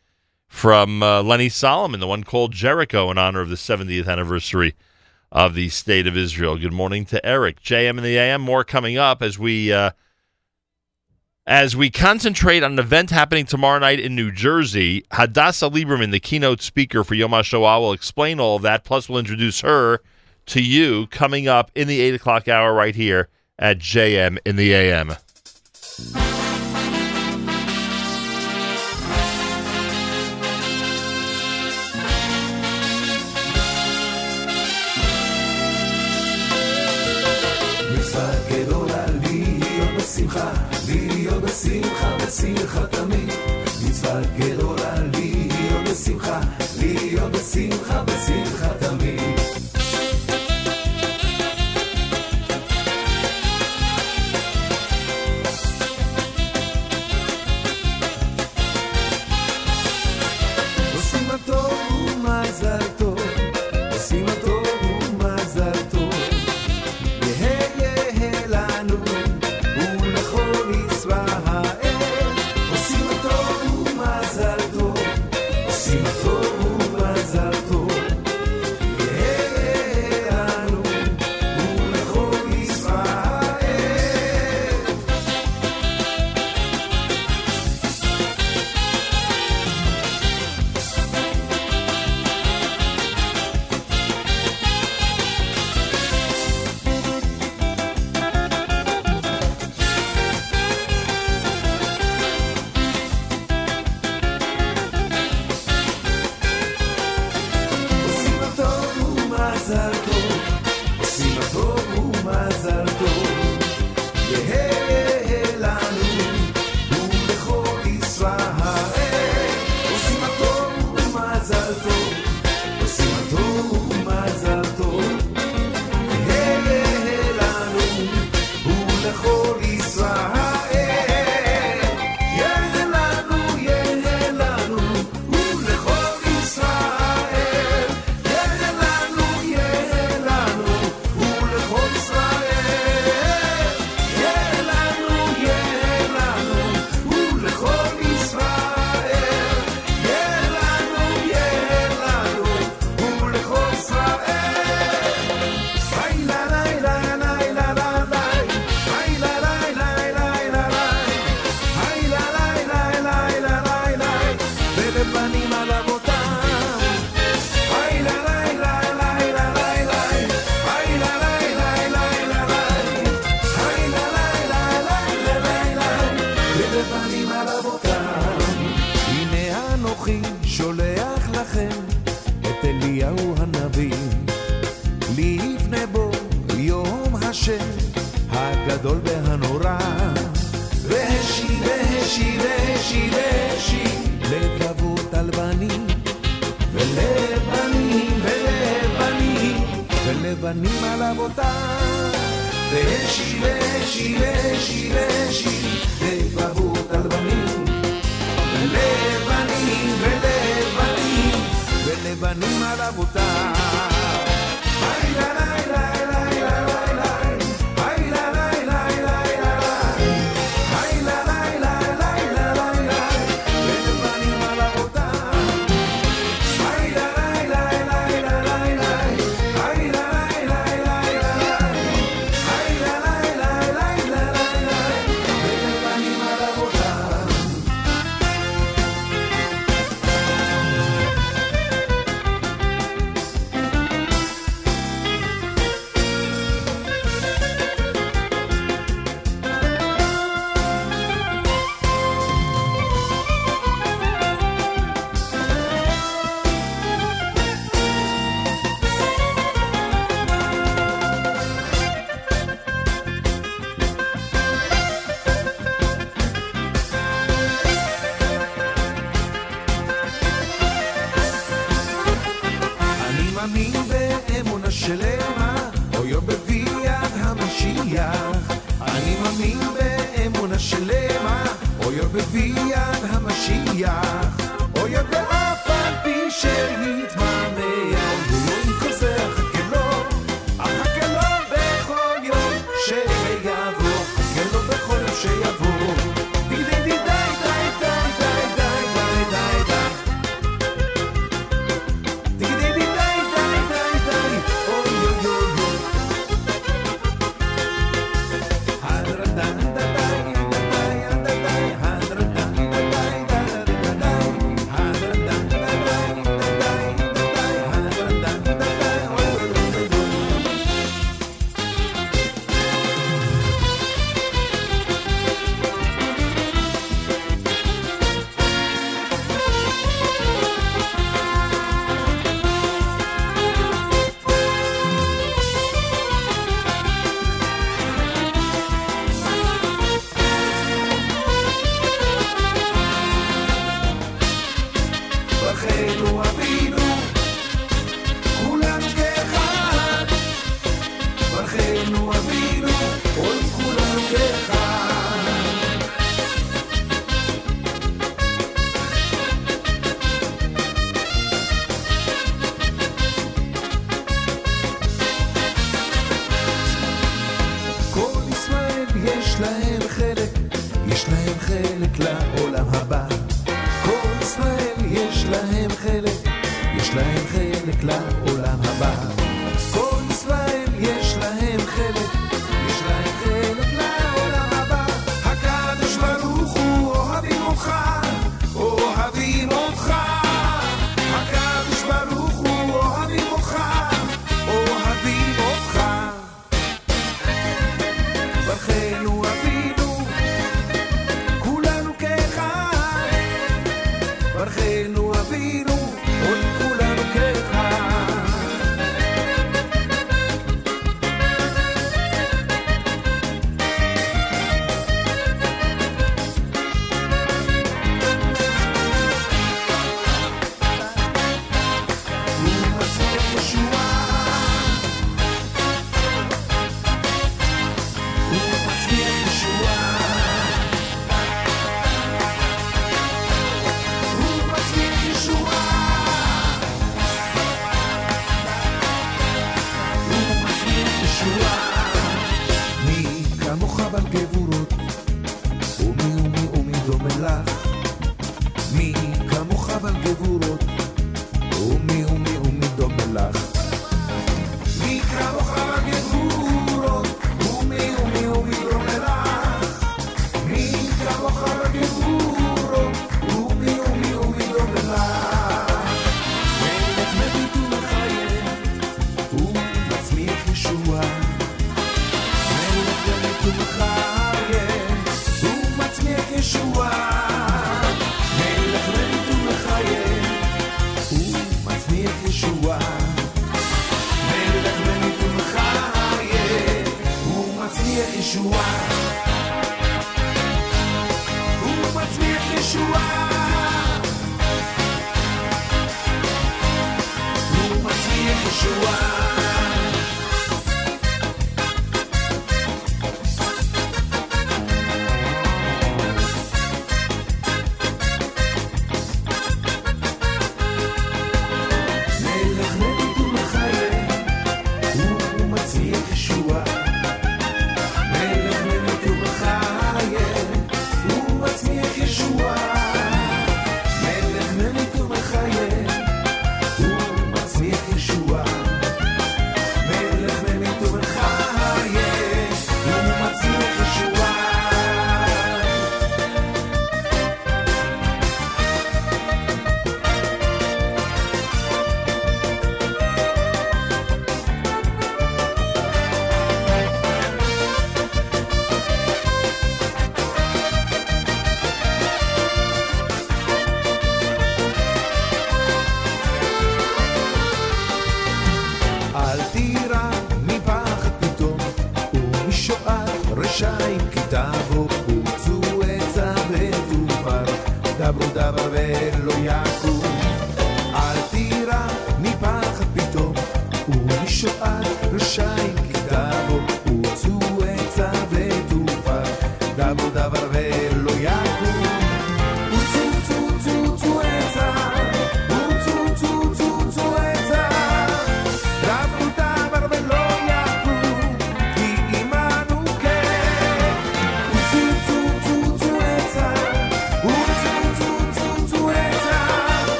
from uh, Lenny Solomon, the one called Jericho, in honor of the 70th anniversary of the State of Israel. Good morning to Eric. JM in the AM. More coming up as we uh, as we concentrate on an event happening tomorrow night in New Jersey. Hadassah Lieberman, the keynote speaker for Yom HaShoah, will explain all of that. Plus, we'll introduce her to you coming up in the eight o'clock hour right here at JM in the AM. בשמחה, להיות בשמחה, בשמחה תמיד. מצווה גדולה להיות בשמחה, להיות בשמחה, בשמחה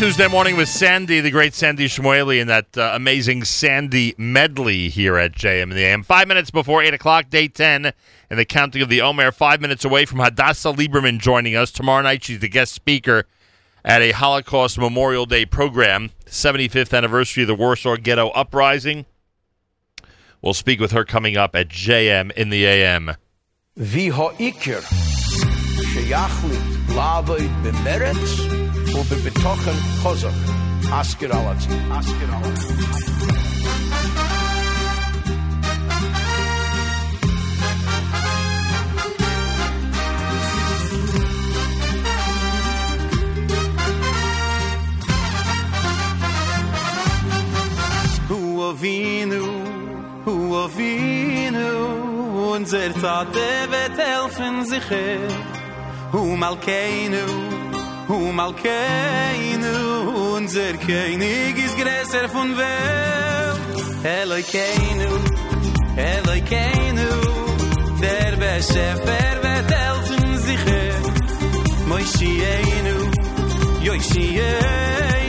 Tuesday morning with Sandy, the great Sandy Shmuely, and that uh, amazing Sandy medley here at JM in the AM. Five minutes before 8 o'clock, day 10, and the counting of the Omer. Five minutes away from Hadassah Lieberman joining us. Tomorrow night, she's the guest speaker at a Holocaust Memorial Day program, 75th anniversary of the Warsaw Ghetto Uprising. We'll speak with her coming up at JM in the AM. wie ha'ikr שייך לי לעבוד במרץ ובבטוחן חוזק. אסקר על עצמי, אסקר על עצמי. Hu avinu, hu avinu, unser Tate wird helfen sich her. Hu malkeinu, hu malkeinu, unser König ist größer von Welt. Elokeinu, Elokeinu, der Beschäfer wird helfen sich her. Moishienu, Yoishienu,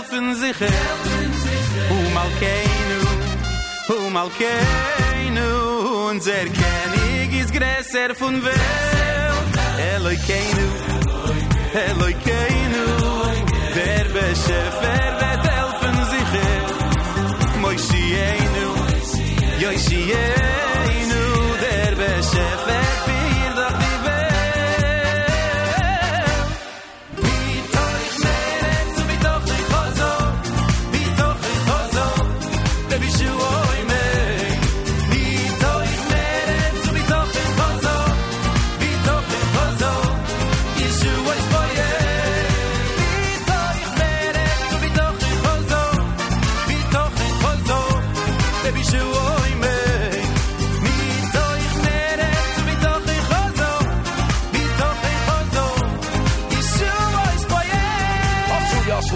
wird helfen sich Hu malkeinu, hu malkeinu, unser König ist größer von Welt. Elokeinu, Elokeinu, der Beschäfer wird helfen sich Moishienu, Yoishienu,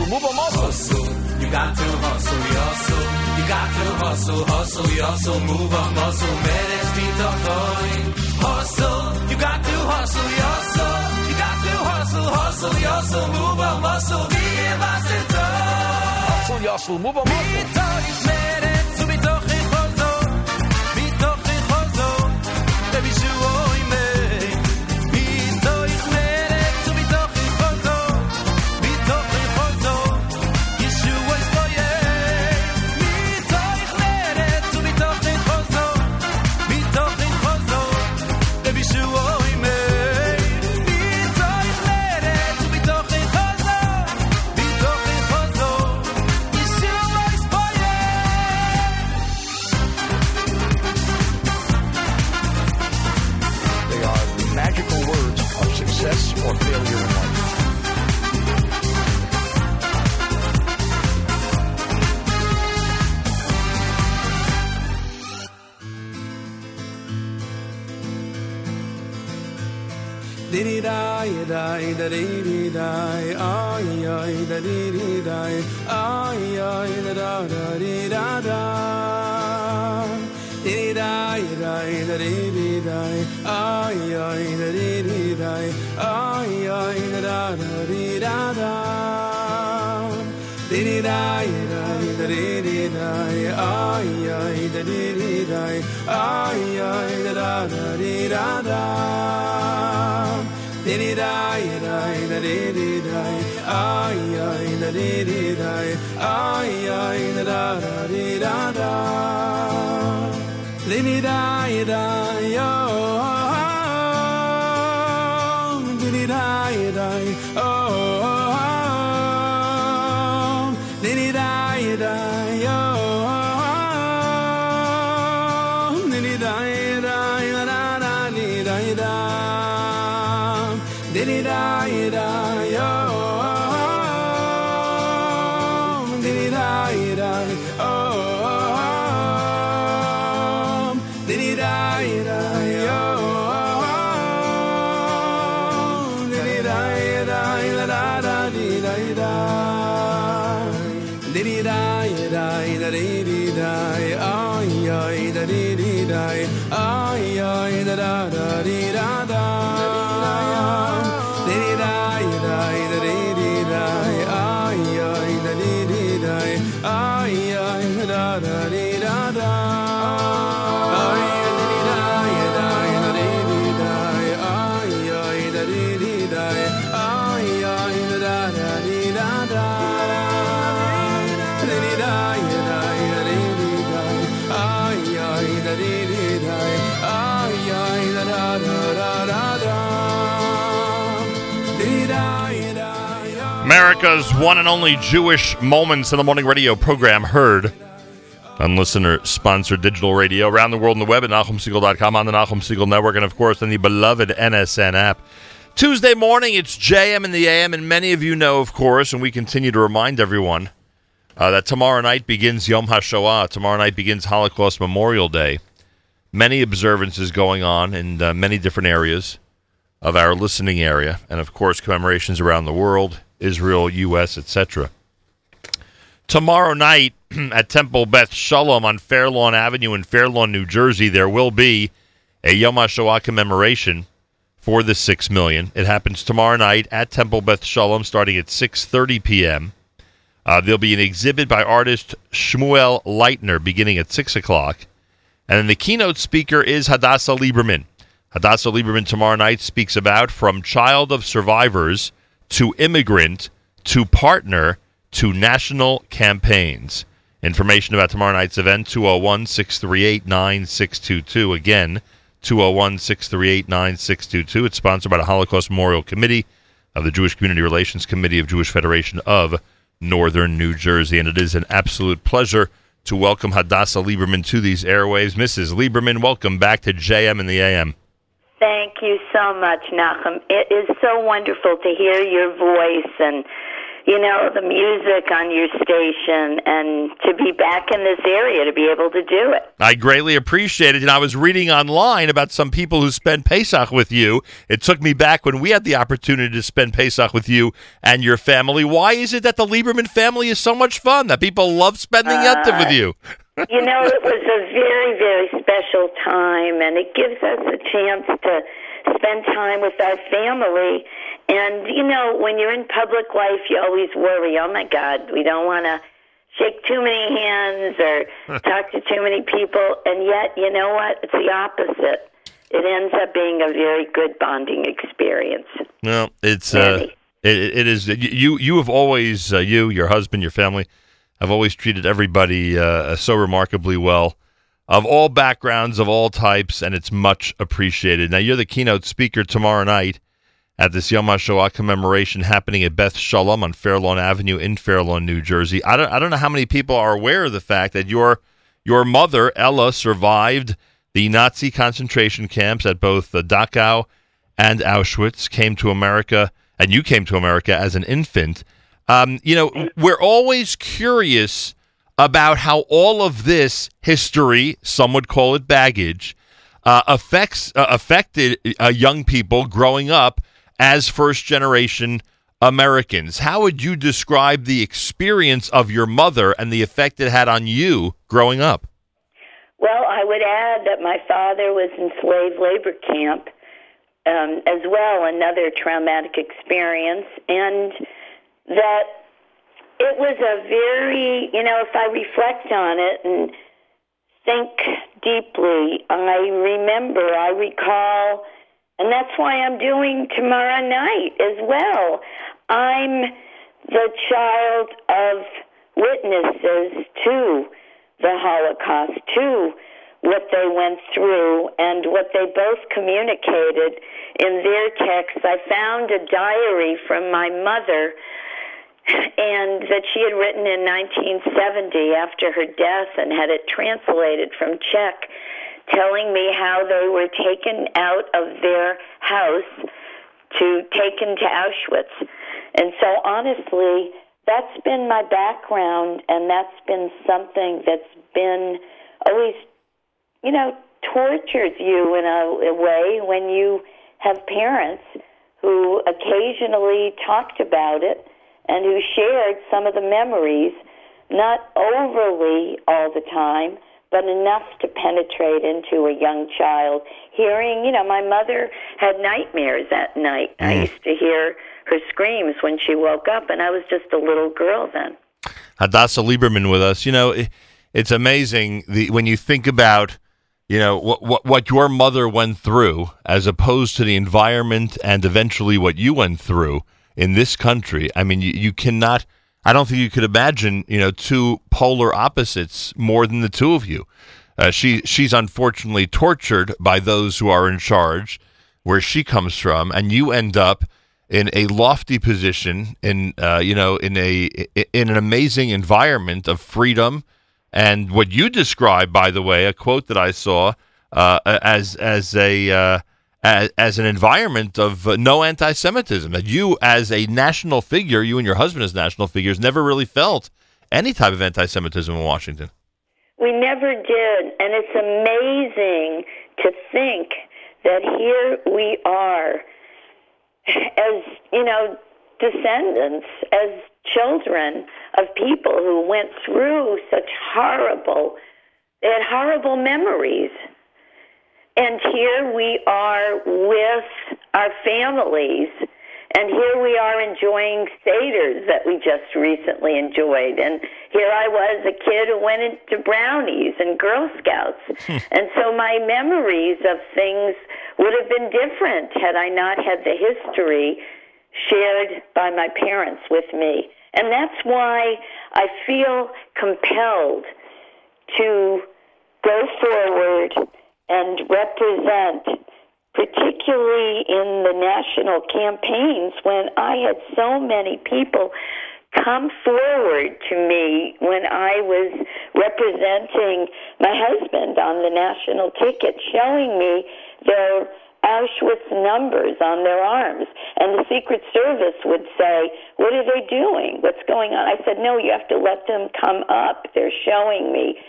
move a muscle. Hustle, you got to hustle, you hustle. You got to hustle, hustle, you hustle, move a muscle. man. Meres dito hoy. Hustle, you got to hustle, you hustle. You got to hustle, hustle, you hustle, move a muscle. Be a Hustle, you hustle, move a muscle. da di di dai ay ay da di di dai ay ay da da da di da da di dai dai da di di dai ay ay da di di dai ay ay da da da di da da di di dai dai da di di dai ay ay da di di dai ay ay da da da di da da di di dai dai da di di ai ai da di di dai. Ai ai da da da di da da. Di di dai dai yo. Di di oh. America's one and only Jewish Moments in the Morning radio program heard on listener sponsored digital radio around the world on the web at NachumSegal.com, on the Nachum Segal Network, and of course on the beloved NSN app. Tuesday morning, it's JM in the AM, and many of you know, of course, and we continue to remind everyone uh, that tomorrow night begins Yom HaShoah. Tomorrow night begins Holocaust Memorial Day. Many observances going on in uh, many different areas of our listening area, and of course, commemorations around the world, Israel, U.S., etc. Tomorrow night *clears throat* at Temple Beth Shalom on Fairlawn Avenue in Fairlawn, New Jersey, there will be a Yom HaShoah commemoration for the six million. It happens tomorrow night at Temple Beth Shalom, starting at 6:30 p.m. Uh, there'll be an exhibit by artist Shmuel Leitner beginning at six o'clock, and then the keynote speaker is Hadassah Lieberman. Hadassah Lieberman tomorrow night speaks about from child of survivors to immigrant to partner to national campaigns. Information about tomorrow night's event 201 638 9622. Again, 201 638 9622. It's sponsored by the Holocaust Memorial Committee of the Jewish Community Relations Committee of Jewish Federation of Northern New Jersey. And it is an absolute pleasure to welcome Hadassah Lieberman to these airwaves. Mrs. Lieberman, welcome back to JM and the AM. Thank you so much, Nachum. It is so wonderful to hear your voice and, you know, the music on your station and to be back in this area to be able to do it. I greatly appreciate it. And I was reading online about some people who spent Pesach with you. It took me back when we had the opportunity to spend Pesach with you and your family. Why is it that the Lieberman family is so much fun, that people love spending uh, Tov with you? you know, it was a very, very special time, and it gives us a chance to spend time with our family. And, you know, when you're in public life, you always worry, oh my God, we don't want to shake too many hands or *laughs* talk to too many people. And yet, you know what? It's the opposite. It ends up being a very good bonding experience. No, it's uh, it, it is you. You have always uh, you, your husband, your family have always treated everybody uh, so remarkably well, of all backgrounds, of all types, and it's much appreciated. Now you're the keynote speaker tomorrow night at this Yom HaShoah commemoration happening at Beth Shalom on Fairlawn Avenue in Fairlawn, New Jersey. I don't I don't know how many people are aware of the fact that your your mother Ella survived the Nazi concentration camps at both the Dachau and Auschwitz. Came to America, and you came to America as an infant. Um, you know, we're always curious about how all of this history, some would call it baggage, uh, affects uh, affected uh, young people growing up as first generation Americans. How would you describe the experience of your mother and the effect it had on you growing up? Well, I would add that my father was in slave labor camp um, as well, another traumatic experience, and that it was a very, you know, if I reflect on it and think deeply, I remember, I recall, and that's why I'm doing tomorrow night as well. I'm the child of witnesses to the Holocaust, to what they went through and what they both communicated in their texts. I found a diary from my mother and that she had written in 1970 after her death and had it translated from Czech, telling me how they were taken out of their house to taken to Auschwitz. And so honestly, that's been my background and that's been something that's been always, you know, tortures you in a, a way when you have parents who occasionally talked about it and who shared some of the memories, not overly all the time, but enough to penetrate into a young child. Hearing, you know, my mother had nightmares at night. I mm. used to hear her screams when she woke up, and I was just a little girl then. Hadassah Lieberman with us. You know, it, it's amazing the, when you think about, you know, what, what what your mother went through as opposed to the environment and eventually what you went through in this country. I mean, you, you cannot. I don't think you could imagine, you know, two polar opposites more than the two of you. Uh, she she's unfortunately tortured by those who are in charge, where she comes from, and you end up in a lofty position in uh, you know in a in an amazing environment of freedom and what you describe by the way a quote that I saw uh, as as a uh, as, as an environment of uh, no anti-Semitism that you as a national figure you and your husband as national figures never really felt any type of anti-Semitism in Washington. We never did, and it's amazing to think that here we are as, you know, descendants, as children of people who went through such horrible, they had horrible memories. And here we are with our families. And here we are enjoying Seder's that we just recently enjoyed. And here I was, a kid who went into brownies and Girl Scouts. *laughs* and so my memories of things would have been different had I not had the history shared by my parents with me. And that's why I feel compelled to go forward and represent, particularly in the national campaigns when I had so many people come forward to me when I was representing my husband on the national ticket, showing me their Auschwitz numbers on their arms. And the Secret Service would say, What are they doing? What's going on? I said, No, you have to let them come up. They're showing me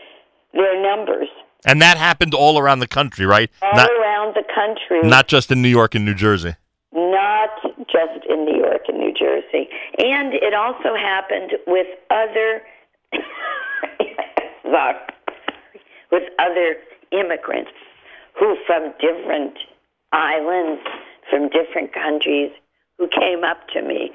their numbers And that happened all around the country, right? all Not around the country. not just in New York and New Jersey. not just in New York and New Jersey. And it also happened with other. *laughs* With other immigrants who from different islands, from different countries, who came up to me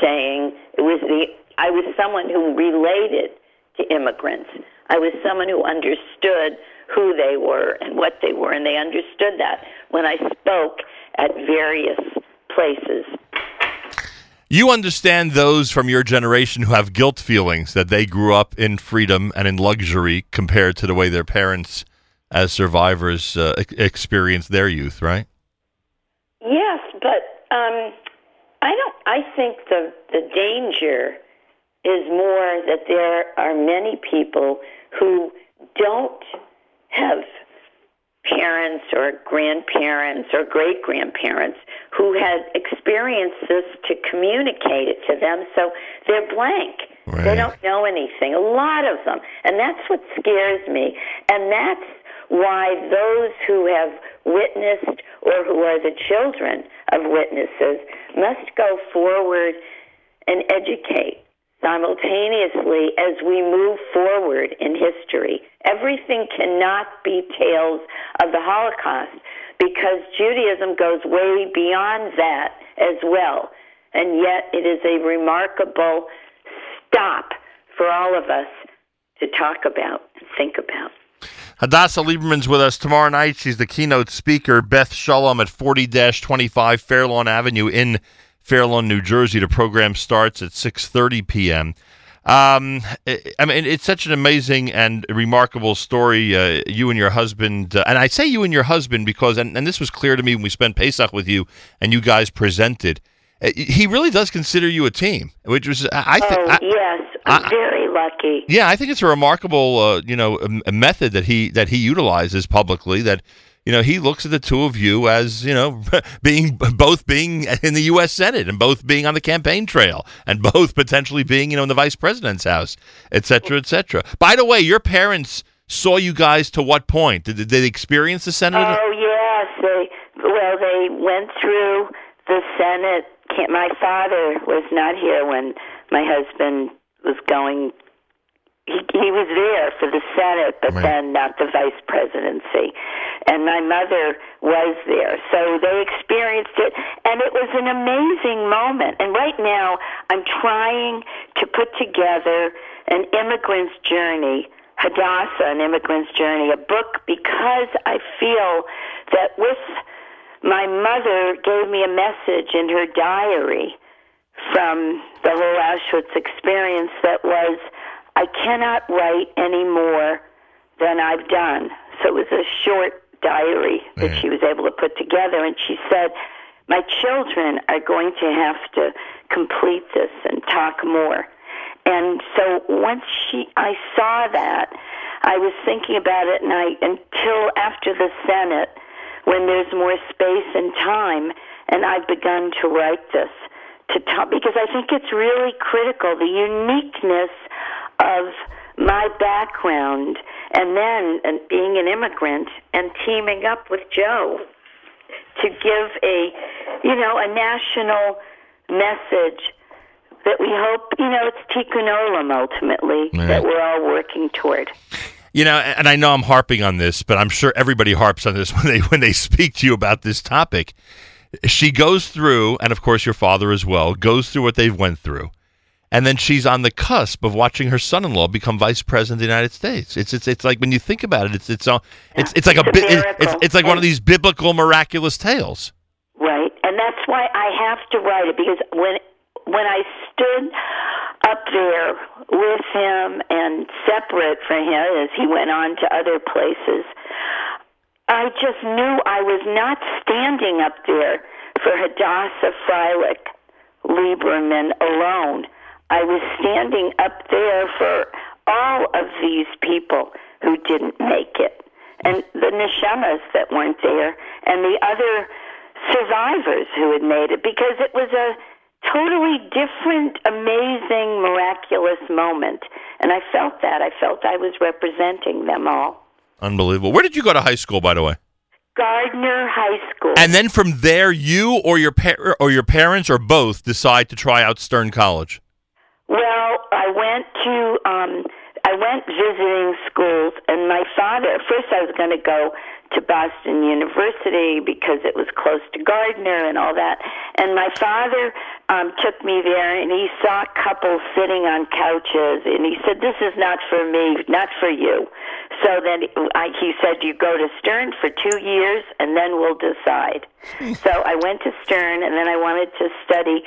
saying it was the I was someone who related to immigrants. I was someone who understood who they were and what they were, and they understood that when I spoke at various places. You understand those from your generation who have guilt feelings that they grew up in freedom and in luxury compared to the way their parents, as survivors, uh, experienced their youth, right? Yes, but um, I don't. I think the the danger is more that there are many people who don't have parents or grandparents or great grandparents who had experienced this to communicate it to them, so they're blank. They don't know anything. A lot of them, and that's what scares me, and that's why those who have witnessed or who are the children of witnesses must go forward and educate simultaneously as we move forward in history. Everything cannot be tales of the Holocaust because Judaism goes way beyond that as well. And yet it is a remarkable stop for all of us to talk about and think about. Hadassah Lieberman's with us tomorrow night. She's the keynote speaker. Beth Shalom at 40 25 Fairlawn Avenue in Fairlawn, New Jersey. The program starts at 6.30 p.m. Um, I I mean, it's such an amazing and remarkable story. Uh, you and your husband, uh, and I say you and your husband because, and, and this was clear to me when we spent Pesach with you and you guys presented. Uh, he really does consider you a team, which was I think. oh, yes, I'm very lucky. Yeah, I think it's a remarkable, uh, you know, method that he that he utilizes publicly. That you know he looks at the two of you as you know *laughs* being both being in the U.S. Senate and both being on the campaign trail and *laughs* both potentially being you know in the vice president's house, et cetera, et cetera. By the way, your parents saw you guys to what point? Did, did they experience the Senate? Oh yes, they well they went through the Senate. My father was not here when my husband was going. He, he was there for the Senate, but then not the vice presidency. And my mother was there, so they experienced it, and it was an amazing moment. And right now, I'm trying to put together an immigrant's journey Hadassah, An Immigrant's Journey, a book because I feel that with my mother gave me a message in her diary from the whole Auschwitz experience that was, I cannot write any more than I've done. So it was a short diary that she was able to put together, and she said, My children are going to have to complete this and talk more. And so once she, I saw that, I was thinking about it, and I until after the Senate, when there's more space and time, and I've begun to write this to talk because I think it's really critical the uniqueness of my background, and then and being an immigrant and teaming up with Joe to give a, you know, a national message that we hope, you know, it's tikkun olam ultimately that we're all working toward. You know, and I know I'm harping on this, but I'm sure everybody harps on this *laughs* when they when they speak to you about this topic. She goes through, and of course your father as well, goes through what they've went through. And then she's on the cusp of watching her son-in-law become vice president of the United States. It's it's it's like when you think about it, it's it's uh, all it's it's like a, It's a bi- it- it's it's like one of these biblical miraculous tales. Right, and that's why I have to write it because when when I stood up there with him and separate from him as he went on to other places, I just knew I was not standing up there for Hadassah Freilich Lieberman alone. I was standing up there for all of these people who didn't make it, and the neshamas that weren't there, and the other survivors who had made it, because it was a totally different, amazing, miraculous moment. And I felt that. I felt I was representing them all. Unbelievable. Where did you go to high school, by the way? Gardner High School. And then from there, you or your par- or your parents or both decide to try out Stern College. Well, I went to um I went visiting schools, and my father. First, I was going to go to Boston University because it was close to Gardner and all that. And my father um, took me there, and he saw couples sitting on couches, and he said, "This is not for me, not for you." So then I, he said, "You go to Stern for two years, and then we'll decide." *laughs* so I went to Stern, and then I wanted to study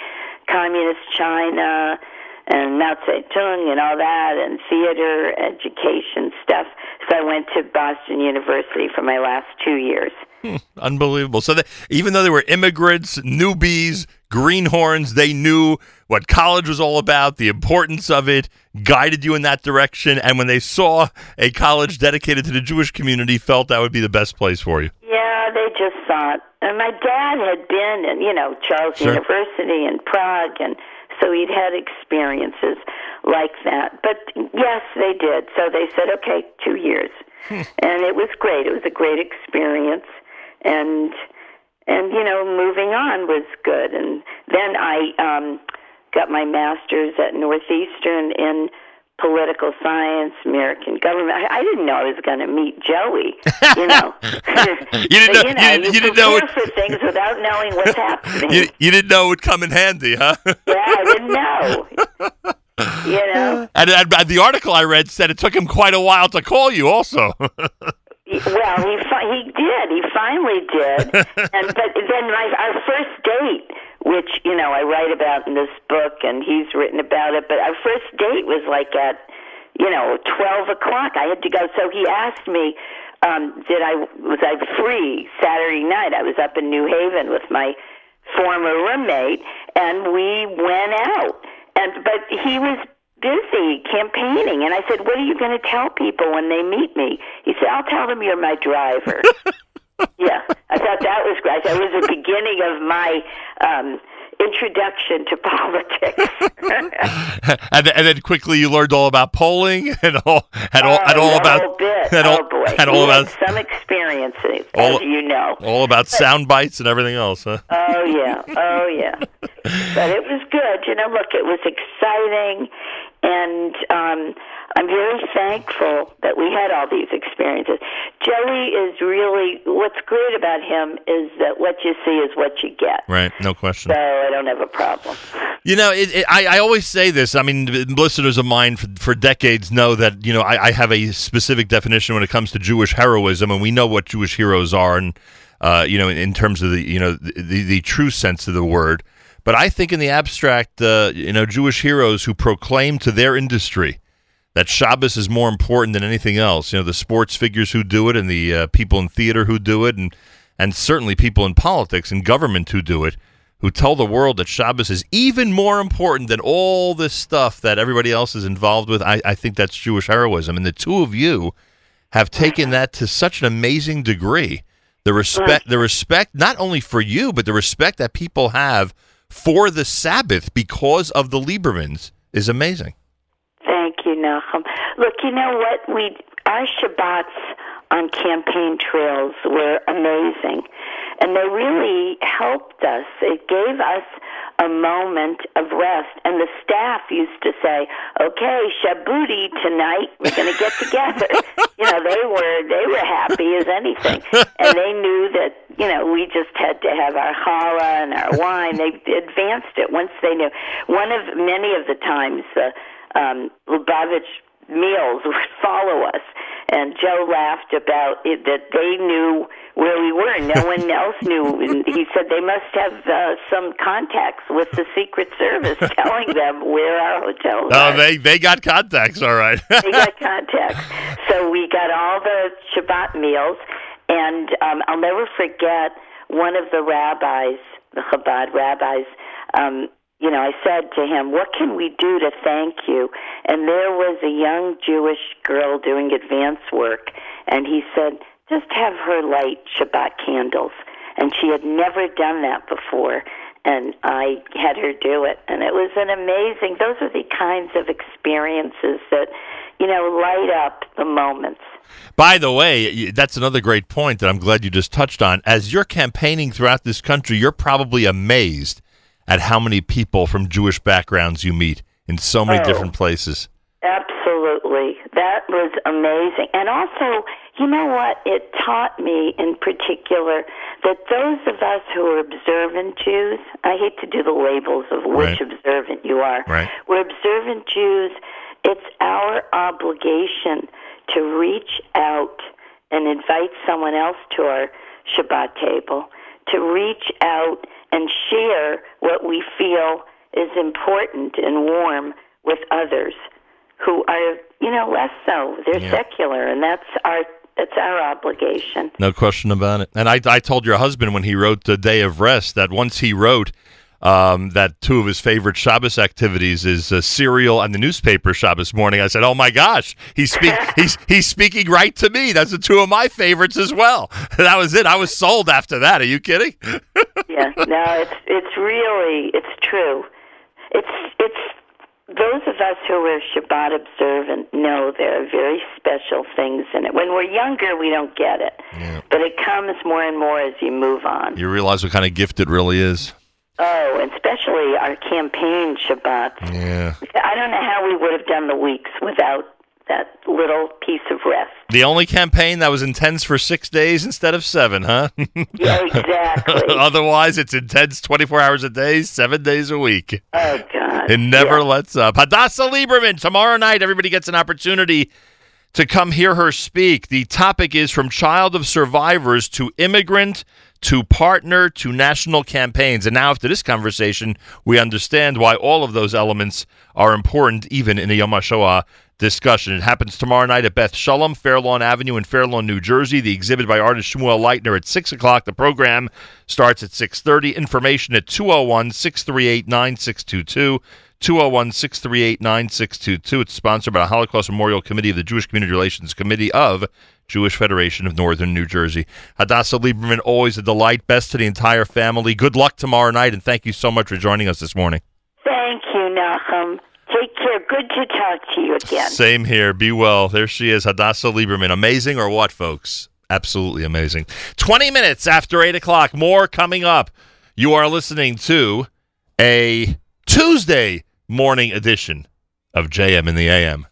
communist China and Mao Zedong and all that, and theater education stuff. So I went to Boston University for my last two years. Hmm, unbelievable. So that, even though they were immigrants, newbies, greenhorns, they knew what college was all about, the importance of it, guided you in that direction, and when they saw a college dedicated to the Jewish community, felt that would be the best place for you. Yeah, they just thought. And my dad had been in, you know, Charles Sure. University in Prague, and so he'd had experiences like that. But yes, they did. So they said, okay, two years, and it was great. It was a great experience, and and you know, moving on was good. And then I um, got my master's at Northeastern in political science, American government. I, I didn't know I was going to meet Joey. You *laughs* know, You didn't know- But, you know, you didn't- you didn't know it- for things without knowing what's *laughs* happening. You, you didn't know it would come in handy, huh? *laughs* yeah, I didn't know. You know. And, and the article I read said it took him quite a while to call you, also. Well, he fi- he did. He finally did. and but then my our first date, which you know I write about in this book, and he's written about it. But our first date was like at you know twelve o'clock. I had to go. So he asked me, um, did I was I free Saturday night? I was up in New Haven with my former roommate, and we went out. And but he was busy campaigning, and I said, "What are you going to tell people when they meet me?" He said, "I'll tell them you're my driver." *laughs* yeah, I thought that was great. That was the beginning of my um, introduction to politics. *laughs* and, and then quickly you learned all about polling and all and all, and Oh, all about bit. and all, oh boy, and all about some experiences, all- as you know. all about sound bites and everything else, huh? Oh yeah, oh yeah. *laughs* But it was good. You know, look, it was exciting, and um, I'm very thankful that we had all these experiences. Joey is really what's great about him is that what you see is what you get. Right, no question. So I don't have a problem. You know, it, it, I, I always say this. I mean, listeners of mine for, for decades know that you know I, I have a specific definition when it comes to Jewish heroism, and we know what Jewish heroes are, and uh, you know, in, in terms of the you know the, the, the true sense of the word. But I think in the abstract, uh, you know, Jewish heroes who proclaim to their industry that Shabbos is more important than anything else. You know, the sports figures who do it, and the uh, people in theater who do it, and and certainly people in politics and government who do it, who tell the world that Shabbos is even more important than all this stuff that everybody else is involved with. I, I think that's Jewish heroism, and the two of you have taken that to such an amazing degree. The respect, the respect, not only for you, but the respect that people have for the Sabbath because of the Liebermans is amazing. Nachum. Look, you know what? We our Shabbats on campaign trails were amazing, and they really helped us. It gave us a moment of rest, and the staff used to say, "Okay, Shabuti tonight, we're going to get together." *laughs* you know, they were they were happy as anything, and they knew that you know we just had to have our challah and our wine. They advanced it once they knew. One of many of the times the um, Lubavitch meals *laughs* would follow us. And Joe laughed about it, that they knew where we were. No one *laughs* else knew. And he said they must have uh, some contacts with the Secret Service *laughs* telling them where our hotels Oh, are. they they got contacts, all right. they got contacts. So we got all the Shabbat meals, and um, I'll never forget one of the rabbis, the Chabad rabbis. Um, you know, I said to him, "What can we do to thank you?" And there was a young Jewish girl doing advance work, and he said, "Just have her light Shabbat candles." And she had never done that before, and I had her do it, and it was an amazing. Those are the kinds of experiences that, you know, light up the moments. By the way, that's another great point that I'm glad you just touched on. As you're campaigning throughout this country, you're probably amazed at how many people from Jewish backgrounds you meet in so many Oh. different places. Absolutely. That was amazing. And also, you know what? It taught me in particular that those of us who are observant Jews, I hate to do the labels of which Right. observant you are. Right. We're observant Jews. It's our obligation to reach out and invite someone else to our Shabbat table, to reach out and share what we feel is important and warm with others who are, you know, less so. They're Yeah. secular, and that's our that's our obligation. No question about it. And I, I told your husband when he wrote the Day of Rest that once he wrote um, that two of his favorite Shabbos activities is uh, cereal and the newspaper Shabbos morning. I said, "Oh my gosh, he's speak *laughs* he's he's speaking right to me. That's the two of my favorites as well." *laughs* that was it. I was sold after that. Are you kidding? *laughs* yeah, no, it's it's really it's true. It's it's those of us who are Shabbat observant know there are very special things in it. When we're younger, we don't get it, but it comes more and more as you move on. you realize what kind of gift it really is. Oh, and especially our campaign Shabbat. Yeah. I don't know how we would have done the weeks without that little piece of rest. The only campaign that was intense for six days instead of seven, huh? Yeah, exactly. *laughs* Otherwise, it's intense 24 hours a day, seven days a week. Oh, God. It never lets up. Hadassah Lieberman, tomorrow night, everybody gets an opportunity to come hear her speak. The topic is from child of survivors to immigrant to partner to national campaigns. And now, after this conversation, we understand why all of those elements are important, even in a Yom HaShoah discussion. It happens tomorrow night at Beth Shalom, Fairlawn Avenue in Fairlawn, New Jersey. The exhibit by artist Shmuel Leitner at 6 o'clock. The program starts at 6.30. Information at 201-638-9622. 201-638-9622. It's sponsored by the Holocaust Memorial Committee of the Jewish Community Relations Committee of Jewish Federation of Northern New Jersey. Hadassah Lieberman, always a delight. Best to the entire family. Good luck tomorrow night, and thank you so much for joining us this morning. Thank you, Nachum. Take care. Good to talk to you again. Same here. Be well. There she is, Hadassah Lieberman. Amazing or what, folks? Absolutely amazing. 20 minutes after 8 o'clock. More coming up. You are listening to a Tuesday morning edition of JM in the AM.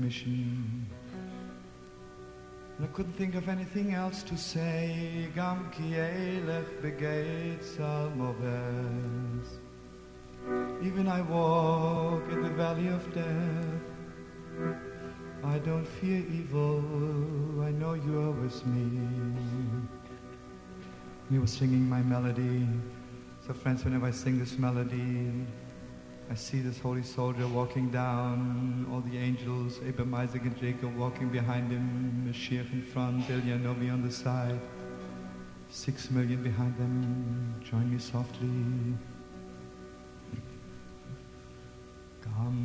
Mission. And I couldn't think of anything else to say. Gam. Even I walk in the valley of death. I don't fear evil. I know you are with me. He was singing my melody. So, friends, whenever I sing this melody, I see this holy soldier walking down, all the angels, Abraham, Isaac, and Jacob walking behind him, Mashiach in front, Elia Novi on the side, six million behind them. Join me softly. Kam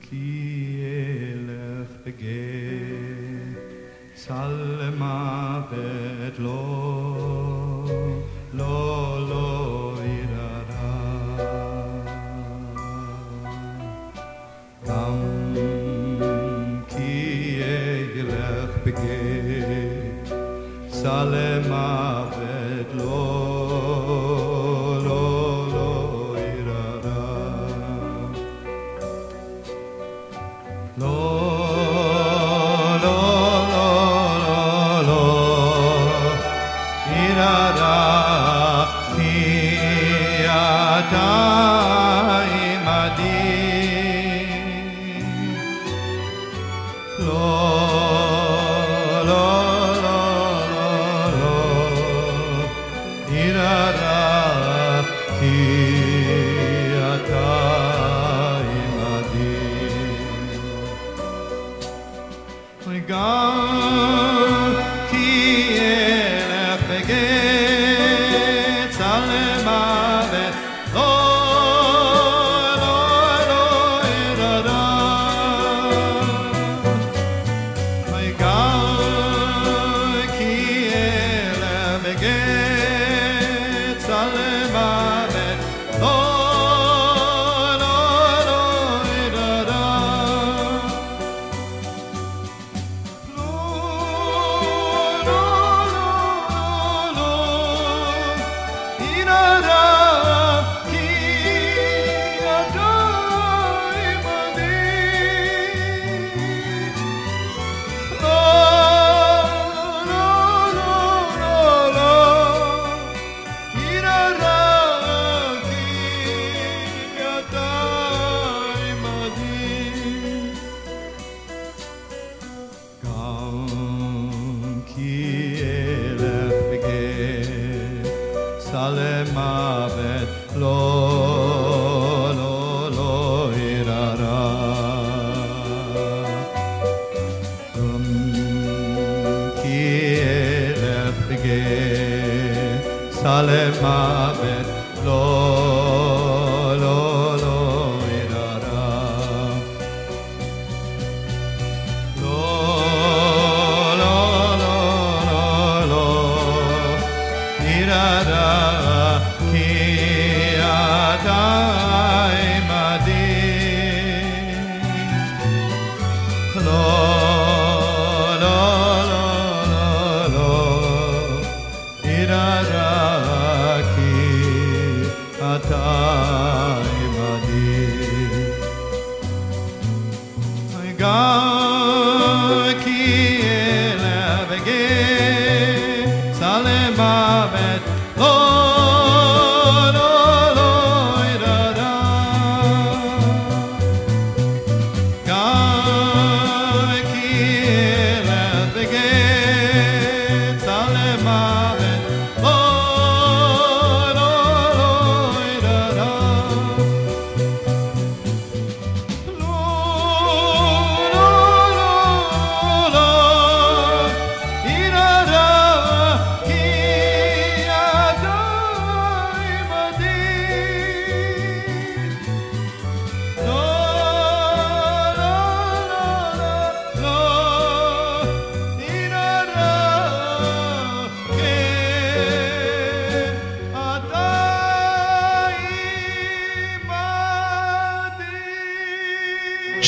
ki elech begeh, tzalmavet Jerusalém.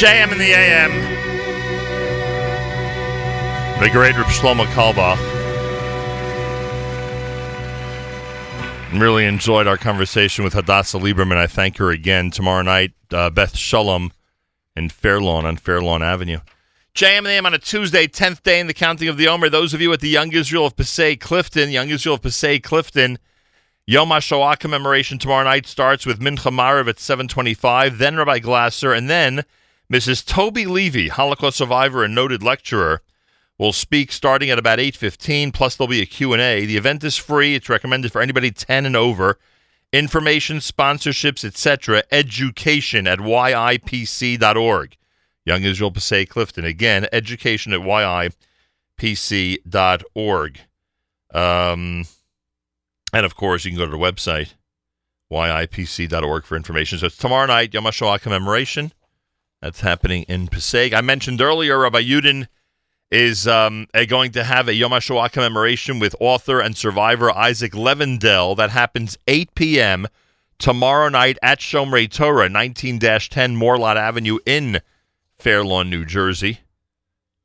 JM in the AM. The great Shlomo Carlebach. Really enjoyed our conversation with Hadassah Lieberman. I thank her again tomorrow night. Uh, Beth Shalom in Fairlawn on Fairlawn Avenue. JM and AM on a Tuesday, 10th day in the counting of the Omer. Those of you at the Young Israel of Passaic Clifton, Young Israel of Passaic Clifton, Yom HaShoah commemoration tomorrow night starts with Mincha Maariv at 725, then Rabbi Glasser, and then Mrs. Toby Levy, Holocaust survivor and noted lecturer, will speak starting at about 8.15, plus there'll be a Q&A. The event is free. It's recommended for anybody 10 and over. Information, sponsorships, etc., education at yipc.org. Young Israel Passaic Clifton. Again, education at yipc.org. Um, and of course, you can go to the website, yipc.org for information. So it's tomorrow night, Yom HaShoah commemoration. That's happening in Passaic. I mentioned earlier, Rabbi Yudin is um, going to have a Yom HaShoah commemoration with author and survivor Isaac Levendel. That happens 8 p.m. tomorrow night at Shomrei Torah, 19-10 Morlot Avenue in Fairlawn, New Jersey.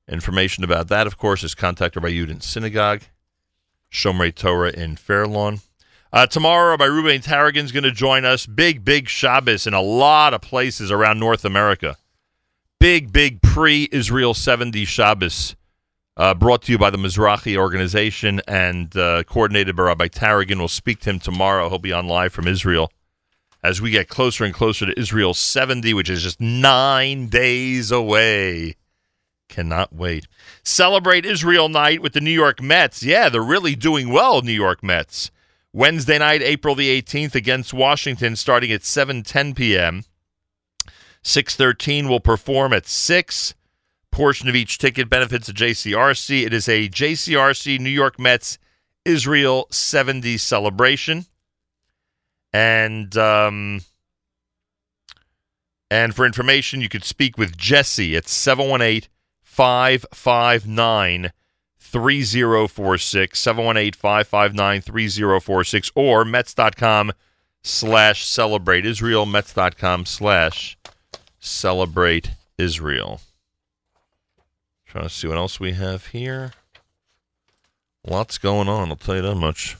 Information about that, of course, is contacted by Yudin Synagogue, Shomrei Torah in Fairlawn. Uh, tomorrow, Rabbi Reuven Taragin is going to join us. Big, big Shabbos in a lot of places around North America. Big, big pre-Israel 70 Shabbos uh, brought to you by the Mizrahi organization and uh, coordinated by Rabbi Taragin. We'll speak to him tomorrow. He'll be on live from Israel as we get closer and closer to Israel 70, which is just nine days away. Cannot wait. Celebrate Israel night with the New York Mets. Yeah, they're really doing well, New York Mets. Wednesday night, April the 18th against Washington, starting at 7:10 p.m. 613 will perform at 6. Portion of each ticket benefits a JCRC. It is a JCRC New York Mets Israel 70 celebration. And um, and for information, you could speak with Jesse at 718 559 3046 718 559 3046 or Mets.com slash celebrate Israel Mets.com slash celebrate Israel. Trying to see what else we have here. Lots going on, I'll tell you that much.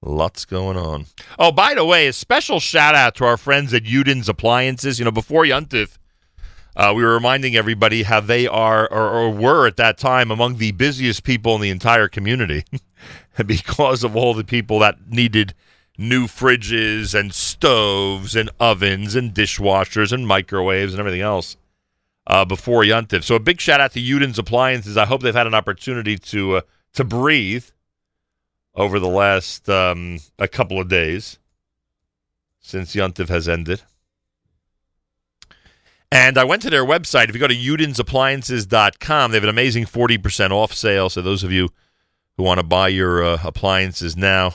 Lots going on. Oh, by the way, a special shout out to our friends at Udin's Appliances. You know, before Yuntif, uh, we were reminding everybody how they are or, or were at that time among the busiest people in the entire community *laughs* because of all the people that needed new fridges and stoves and ovens and dishwashers and microwaves and everything else uh, before Yuntif. So a big shout out to Udin's Appliances. I hope they've had an opportunity to uh, to breathe over the last um, a couple of days since Yuntif has ended. And I went to their website. If you go to udinsappliances.com, they have an amazing 40% off sale. So those of you who want to buy your uh, appliances now,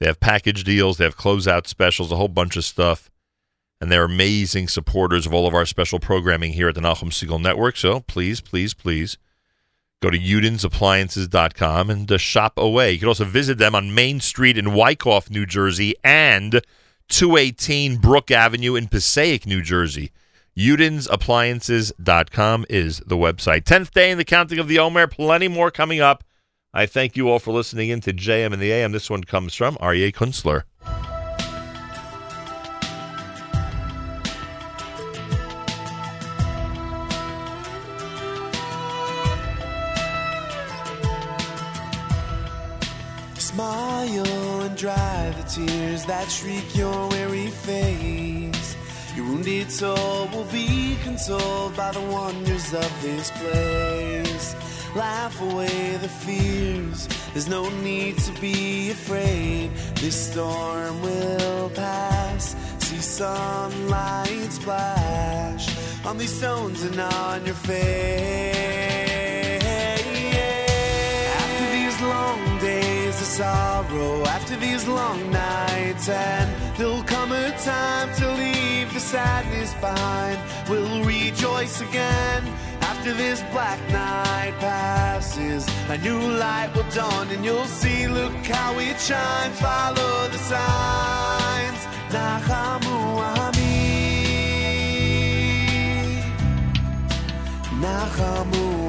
they have package deals, they have closeout specials, a whole bunch of stuff. And they're amazing supporters of all of our special programming here at the Nachum Segal Network. So please, please, please go to udinsappliances.com and uh, shop away. You can also visit them on Main Street in Wyckoff, New Jersey, and 218 Brook Avenue in Passaic, New Jersey. Udinsappliances.com is the website. 10th day in the counting of the Omer. Plenty more coming up. I thank you all for listening in to JM in the AM. This one comes from Aryeh Kunstler. Smile and dry the tears that shriek your weary face. Your wounded soul will be consoled by the wonders of this place. Laugh away the fears, there's no need to be afraid. This storm will pass. See sunlight splash on these stones and on your face. Sorrow, after these long nights, and there'll come a time to leave the sadness behind. We'll rejoice again after this black night passes. A new light will dawn, and you'll see, look how it shines. Follow the signs. Nachamu Ami. Nachamu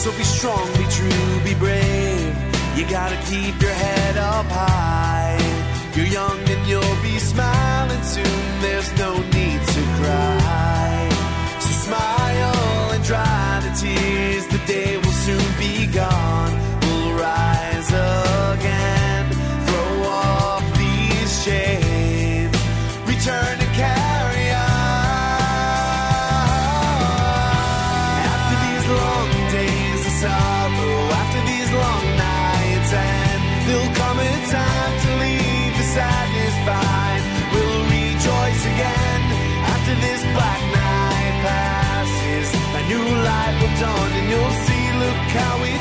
So be strong, be true, be brave. You gotta keep your head up high. You're young and you'll be smiling soon. There's no need to cry. So smile and dry the tears. The day will soon be gone.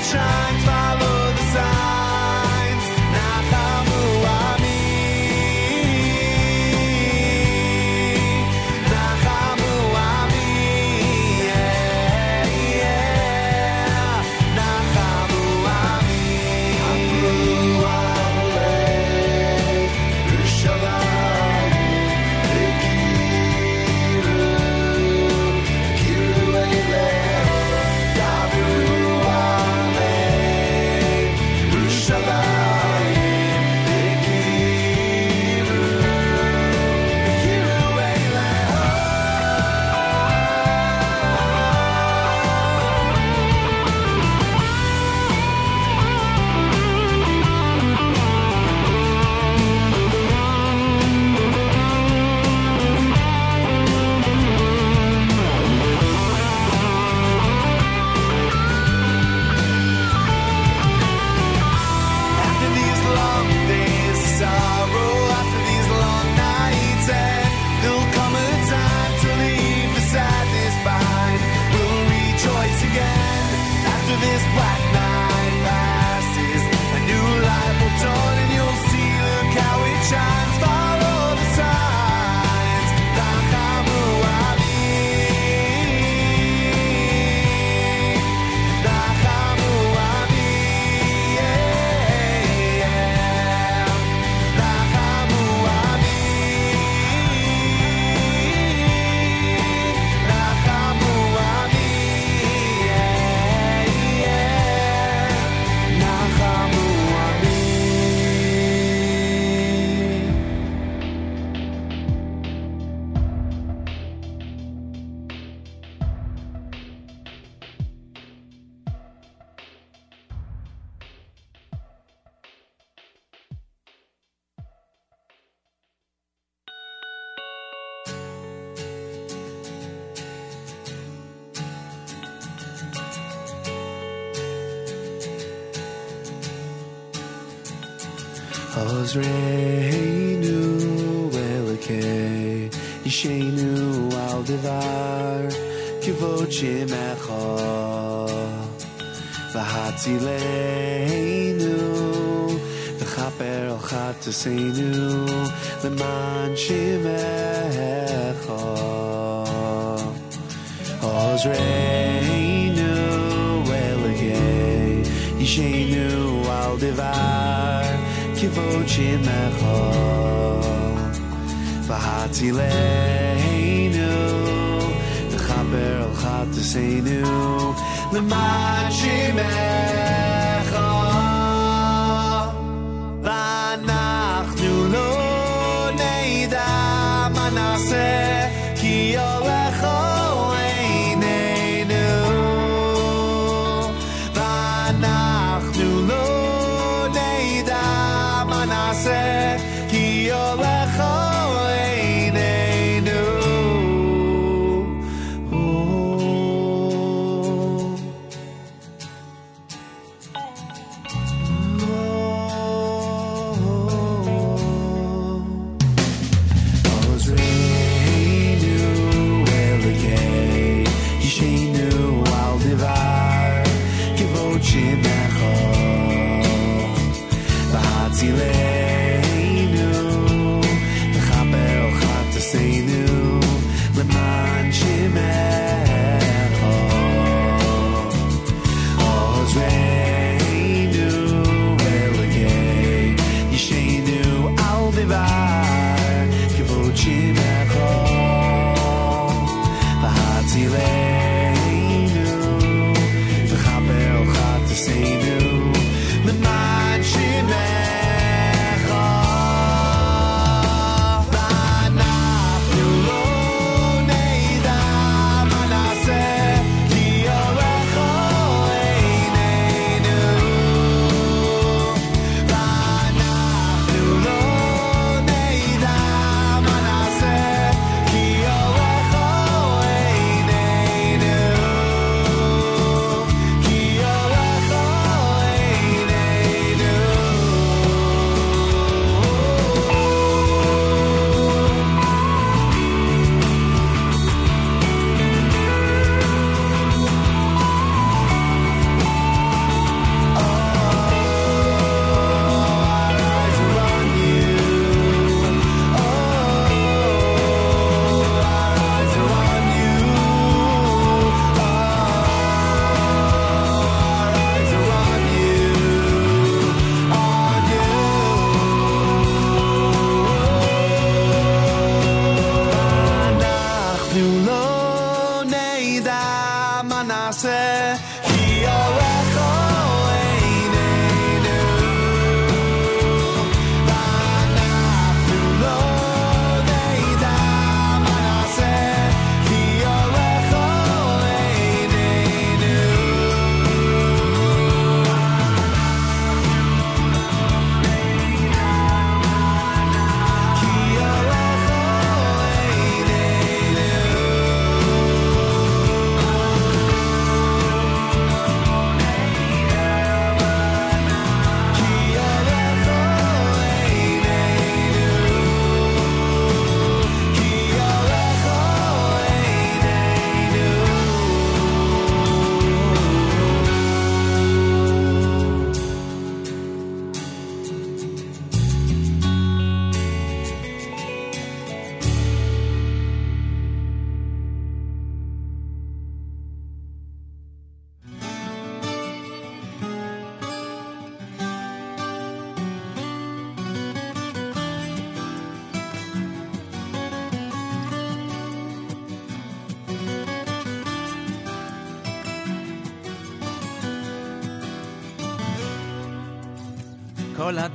sunshine. Tzileinu V'chaper ochat tzeinu L'man shimecho Ozreinu Elegei Yishenu al divar Kivot shimecho V'hat tzileinu V'chaper ochat tzeinu V'chaper ochat tzeinu the magic man.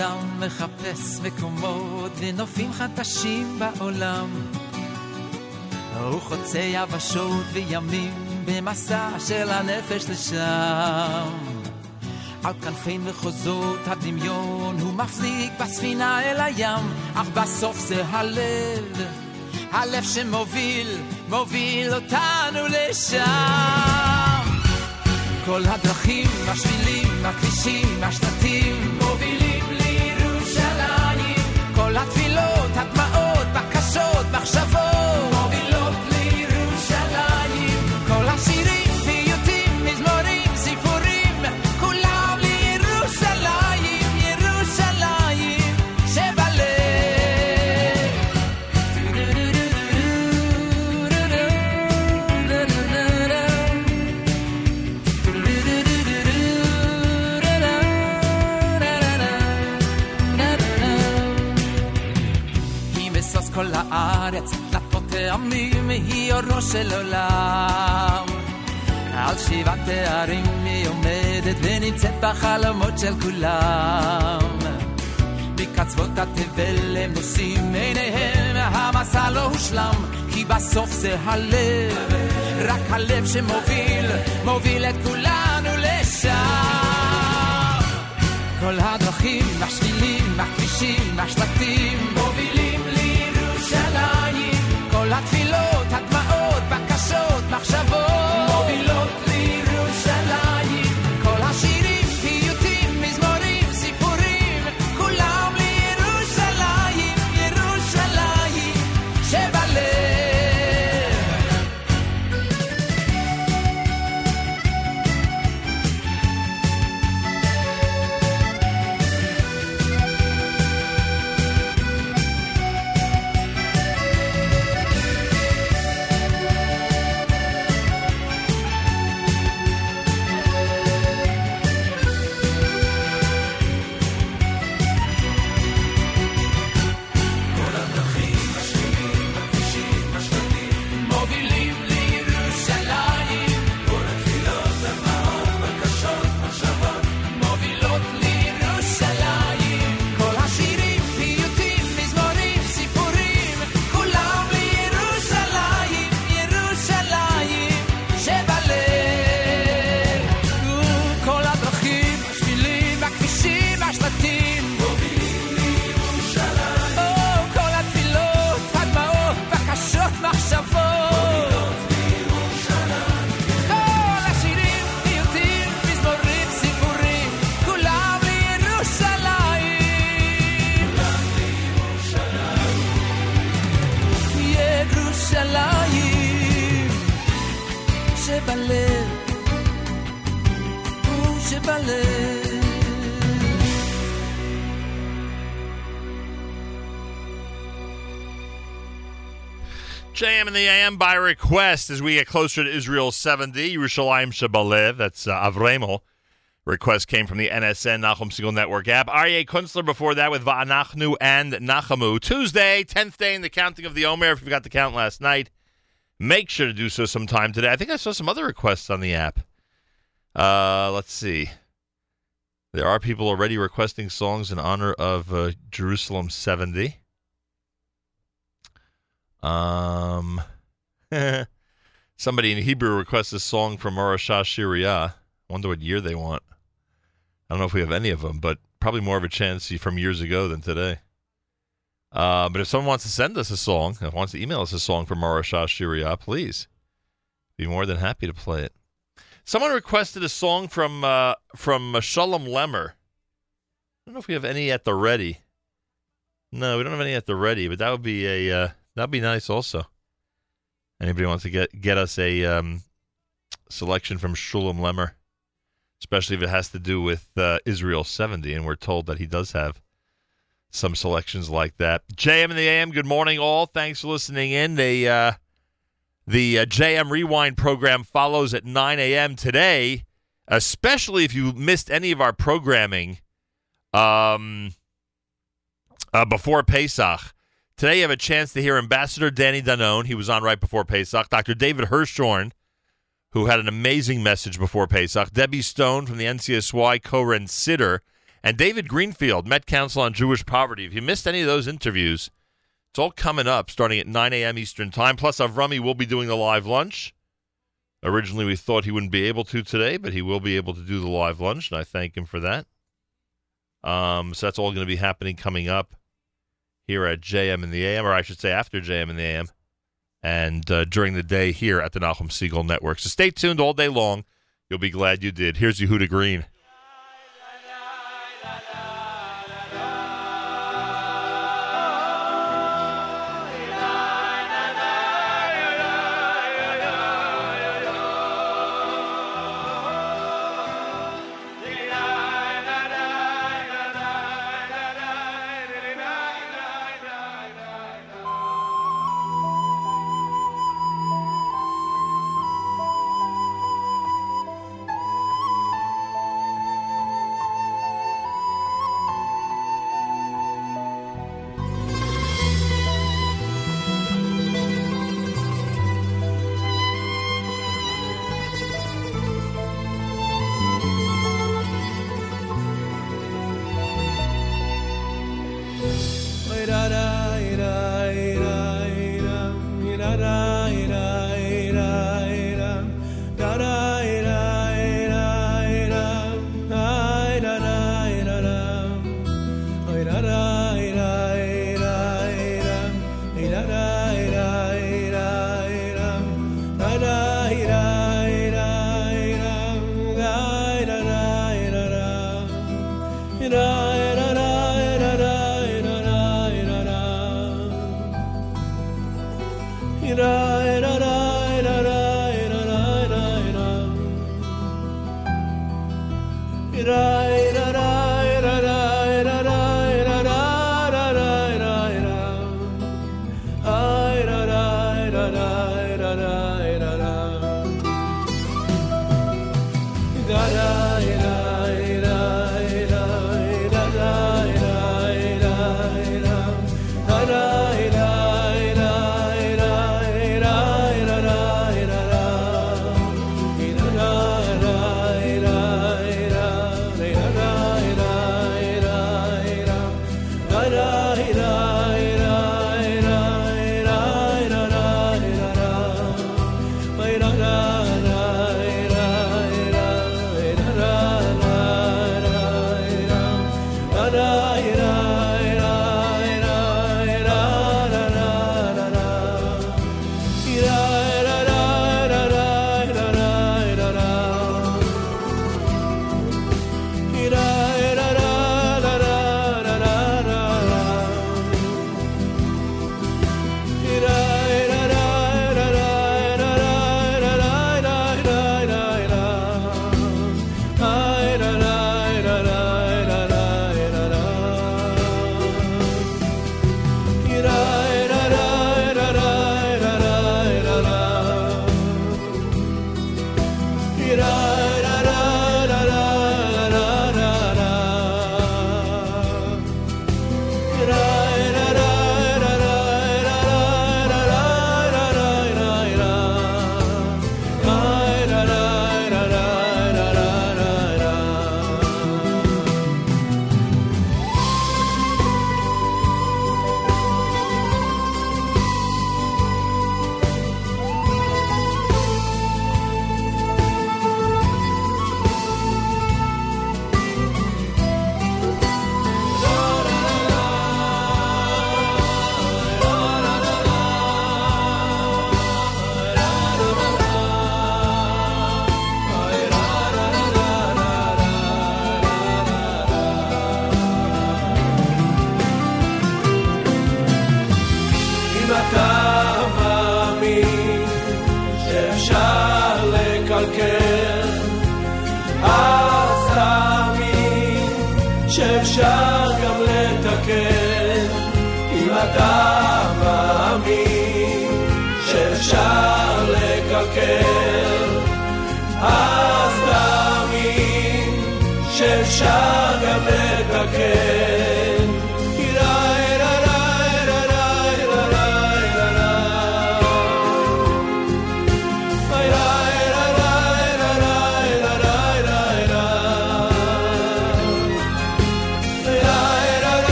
אדם מחפש מקומות ונופים חדשים בעולם. הוא חוצה יבשות וימים במסע של הנפש לשם. על כנפי מחוזות הדמיון הוא מפליג בספינה אל הים, אך בסוף זה הלב, הלב שמוביל, מוביל אותנו לשם. כל הדרכים, השבילים, הכבישים, השלטים, אורו של עולם. על שבעת תארים היא עומדת ונמצאת בחלומות של כולם. מקצוות התבל הם נושאים עיניהם, המסע לא הושלם, כי בסוף זה הלב, רק הלב שמוביל, מוביל את כולנו לשם. כל הדרכים, השבילים, הכבישים, השלטים, JM in the AM by request as we get closer to Israel 70. Yerushalayim Shabalev, that's uh, Avremel. Request came from the NSN Nachum Segal Network app. Aryeh Kunstler before that with Va'anachnu and Nachamu. Tuesday, 10th day in the counting of the Omer. If you forgot to count last night, make sure to do so sometime today. I think I saw some other requests on the app. Uh, let's see. There are people already requesting songs in honor of uh, Jerusalem 70. Um, *laughs* somebody in Hebrew requests a song from Morashah Shiriyah. Wonder what year they want. I don't know if we have any of them, but probably more of a chance from years ago than today. Uh, but if someone wants to send us a song, if wants to email us a song from Morashah Shiriyah, please be more than happy to play it. Someone requested a song from uh, from Shulem Lemmer. I don't know if we have any at the ready. No, we don't have any at the ready, but that would be a uh, that'd be nice also. Anybody wants to get get us a um, selection from Shulem Lemmer, especially if it has to do with uh, Israel 70, and we're told that he does have some selections like that. JM in the AM, good morning, all. Thanks for listening in. The uh, the uh, JM Rewind program follows at 9 a.m. today, especially if you missed any of our programming um, uh, before Pesach. Today you have a chance to hear Ambassador Danny Danon. He was on right before Pesach. Dr. David Hirschhorn, who had an amazing message before Pesach. Debbie Stone from the NCSY, Koren Sitter, And David Greenfield, Met Council on Jewish Poverty. If you missed any of those interviews, it's all coming up starting at 9 a.m. Eastern Time. Plus, Avrami will be doing the live lunch. Originally, we thought he wouldn't be able to today, but he will be able to do the live lunch, and I thank him for that. Um, so that's all going to be happening coming up here at JM in the AM, or I should say after JM in the AM, and uh, during the day here at the Nachum Segal Network. So stay tuned all day long. You'll be glad you did. Here's Yehuda Green.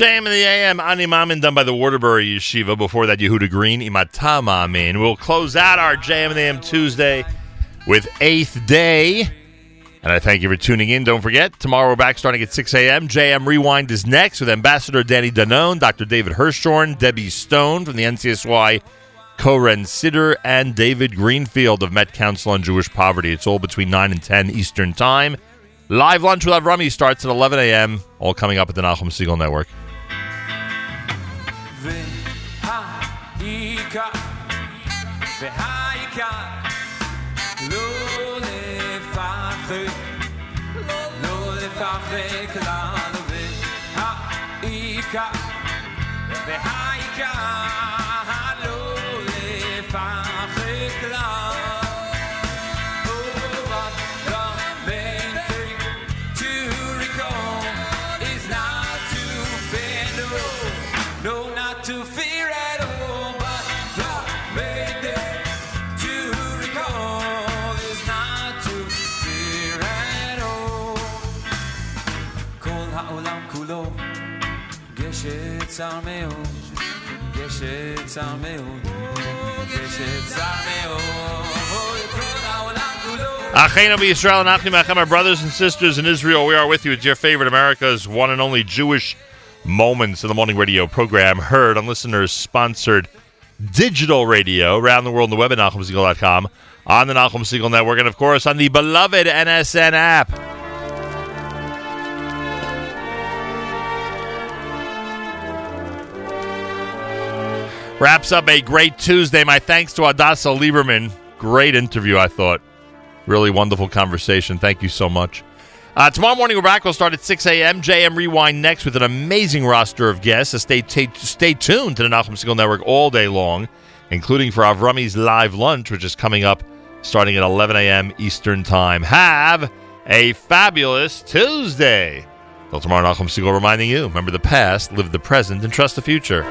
JM in the AM, Ani Mamin done by the Waterbury Yeshiva. Before that, Yehuda Green, Imata Mamin. We'll close out our JM in the AM Tuesday with Eighth Day. And I thank you for tuning in. Don't forget, tomorrow we're back starting at 6 a.m. JM Rewind is next with Ambassador Danny Danon, Dr. David Hirschhorn, Debbie Stone from the NCSY, Koren Sitter, and David Greenfield of Met Council on Jewish Poverty. It's all between 9 and 10 Eastern Time. Live lunch with Avrami starts at 11 a.m., all coming up at the Nachum Segal Network. Achem, our brothers and sisters in Israel, we are with you. It's your favorite America's one and only Jewish Moments in the Morning Radio program, heard on listeners sponsored digital radio around the world on the web at NachumSegal.com, on the Nachum Segal Network, and of course on the beloved NSN app. Wraps up a great Tuesday. My thanks to Hadassah Lieberman. Great interview, I thought. Really wonderful conversation. Thank you so much. Uh, tomorrow morning, we're back. We'll start at 6 a.m. JM Rewind next with an amazing roster of guests. So stay, t- stay tuned to the Nachum Segal Network all day long, including for Avrami's live lunch, which is coming up starting at 11 a.m. Eastern Time. Have a fabulous Tuesday. Till tomorrow, Nachum Segal reminding you remember the past, live the present, and trust the future.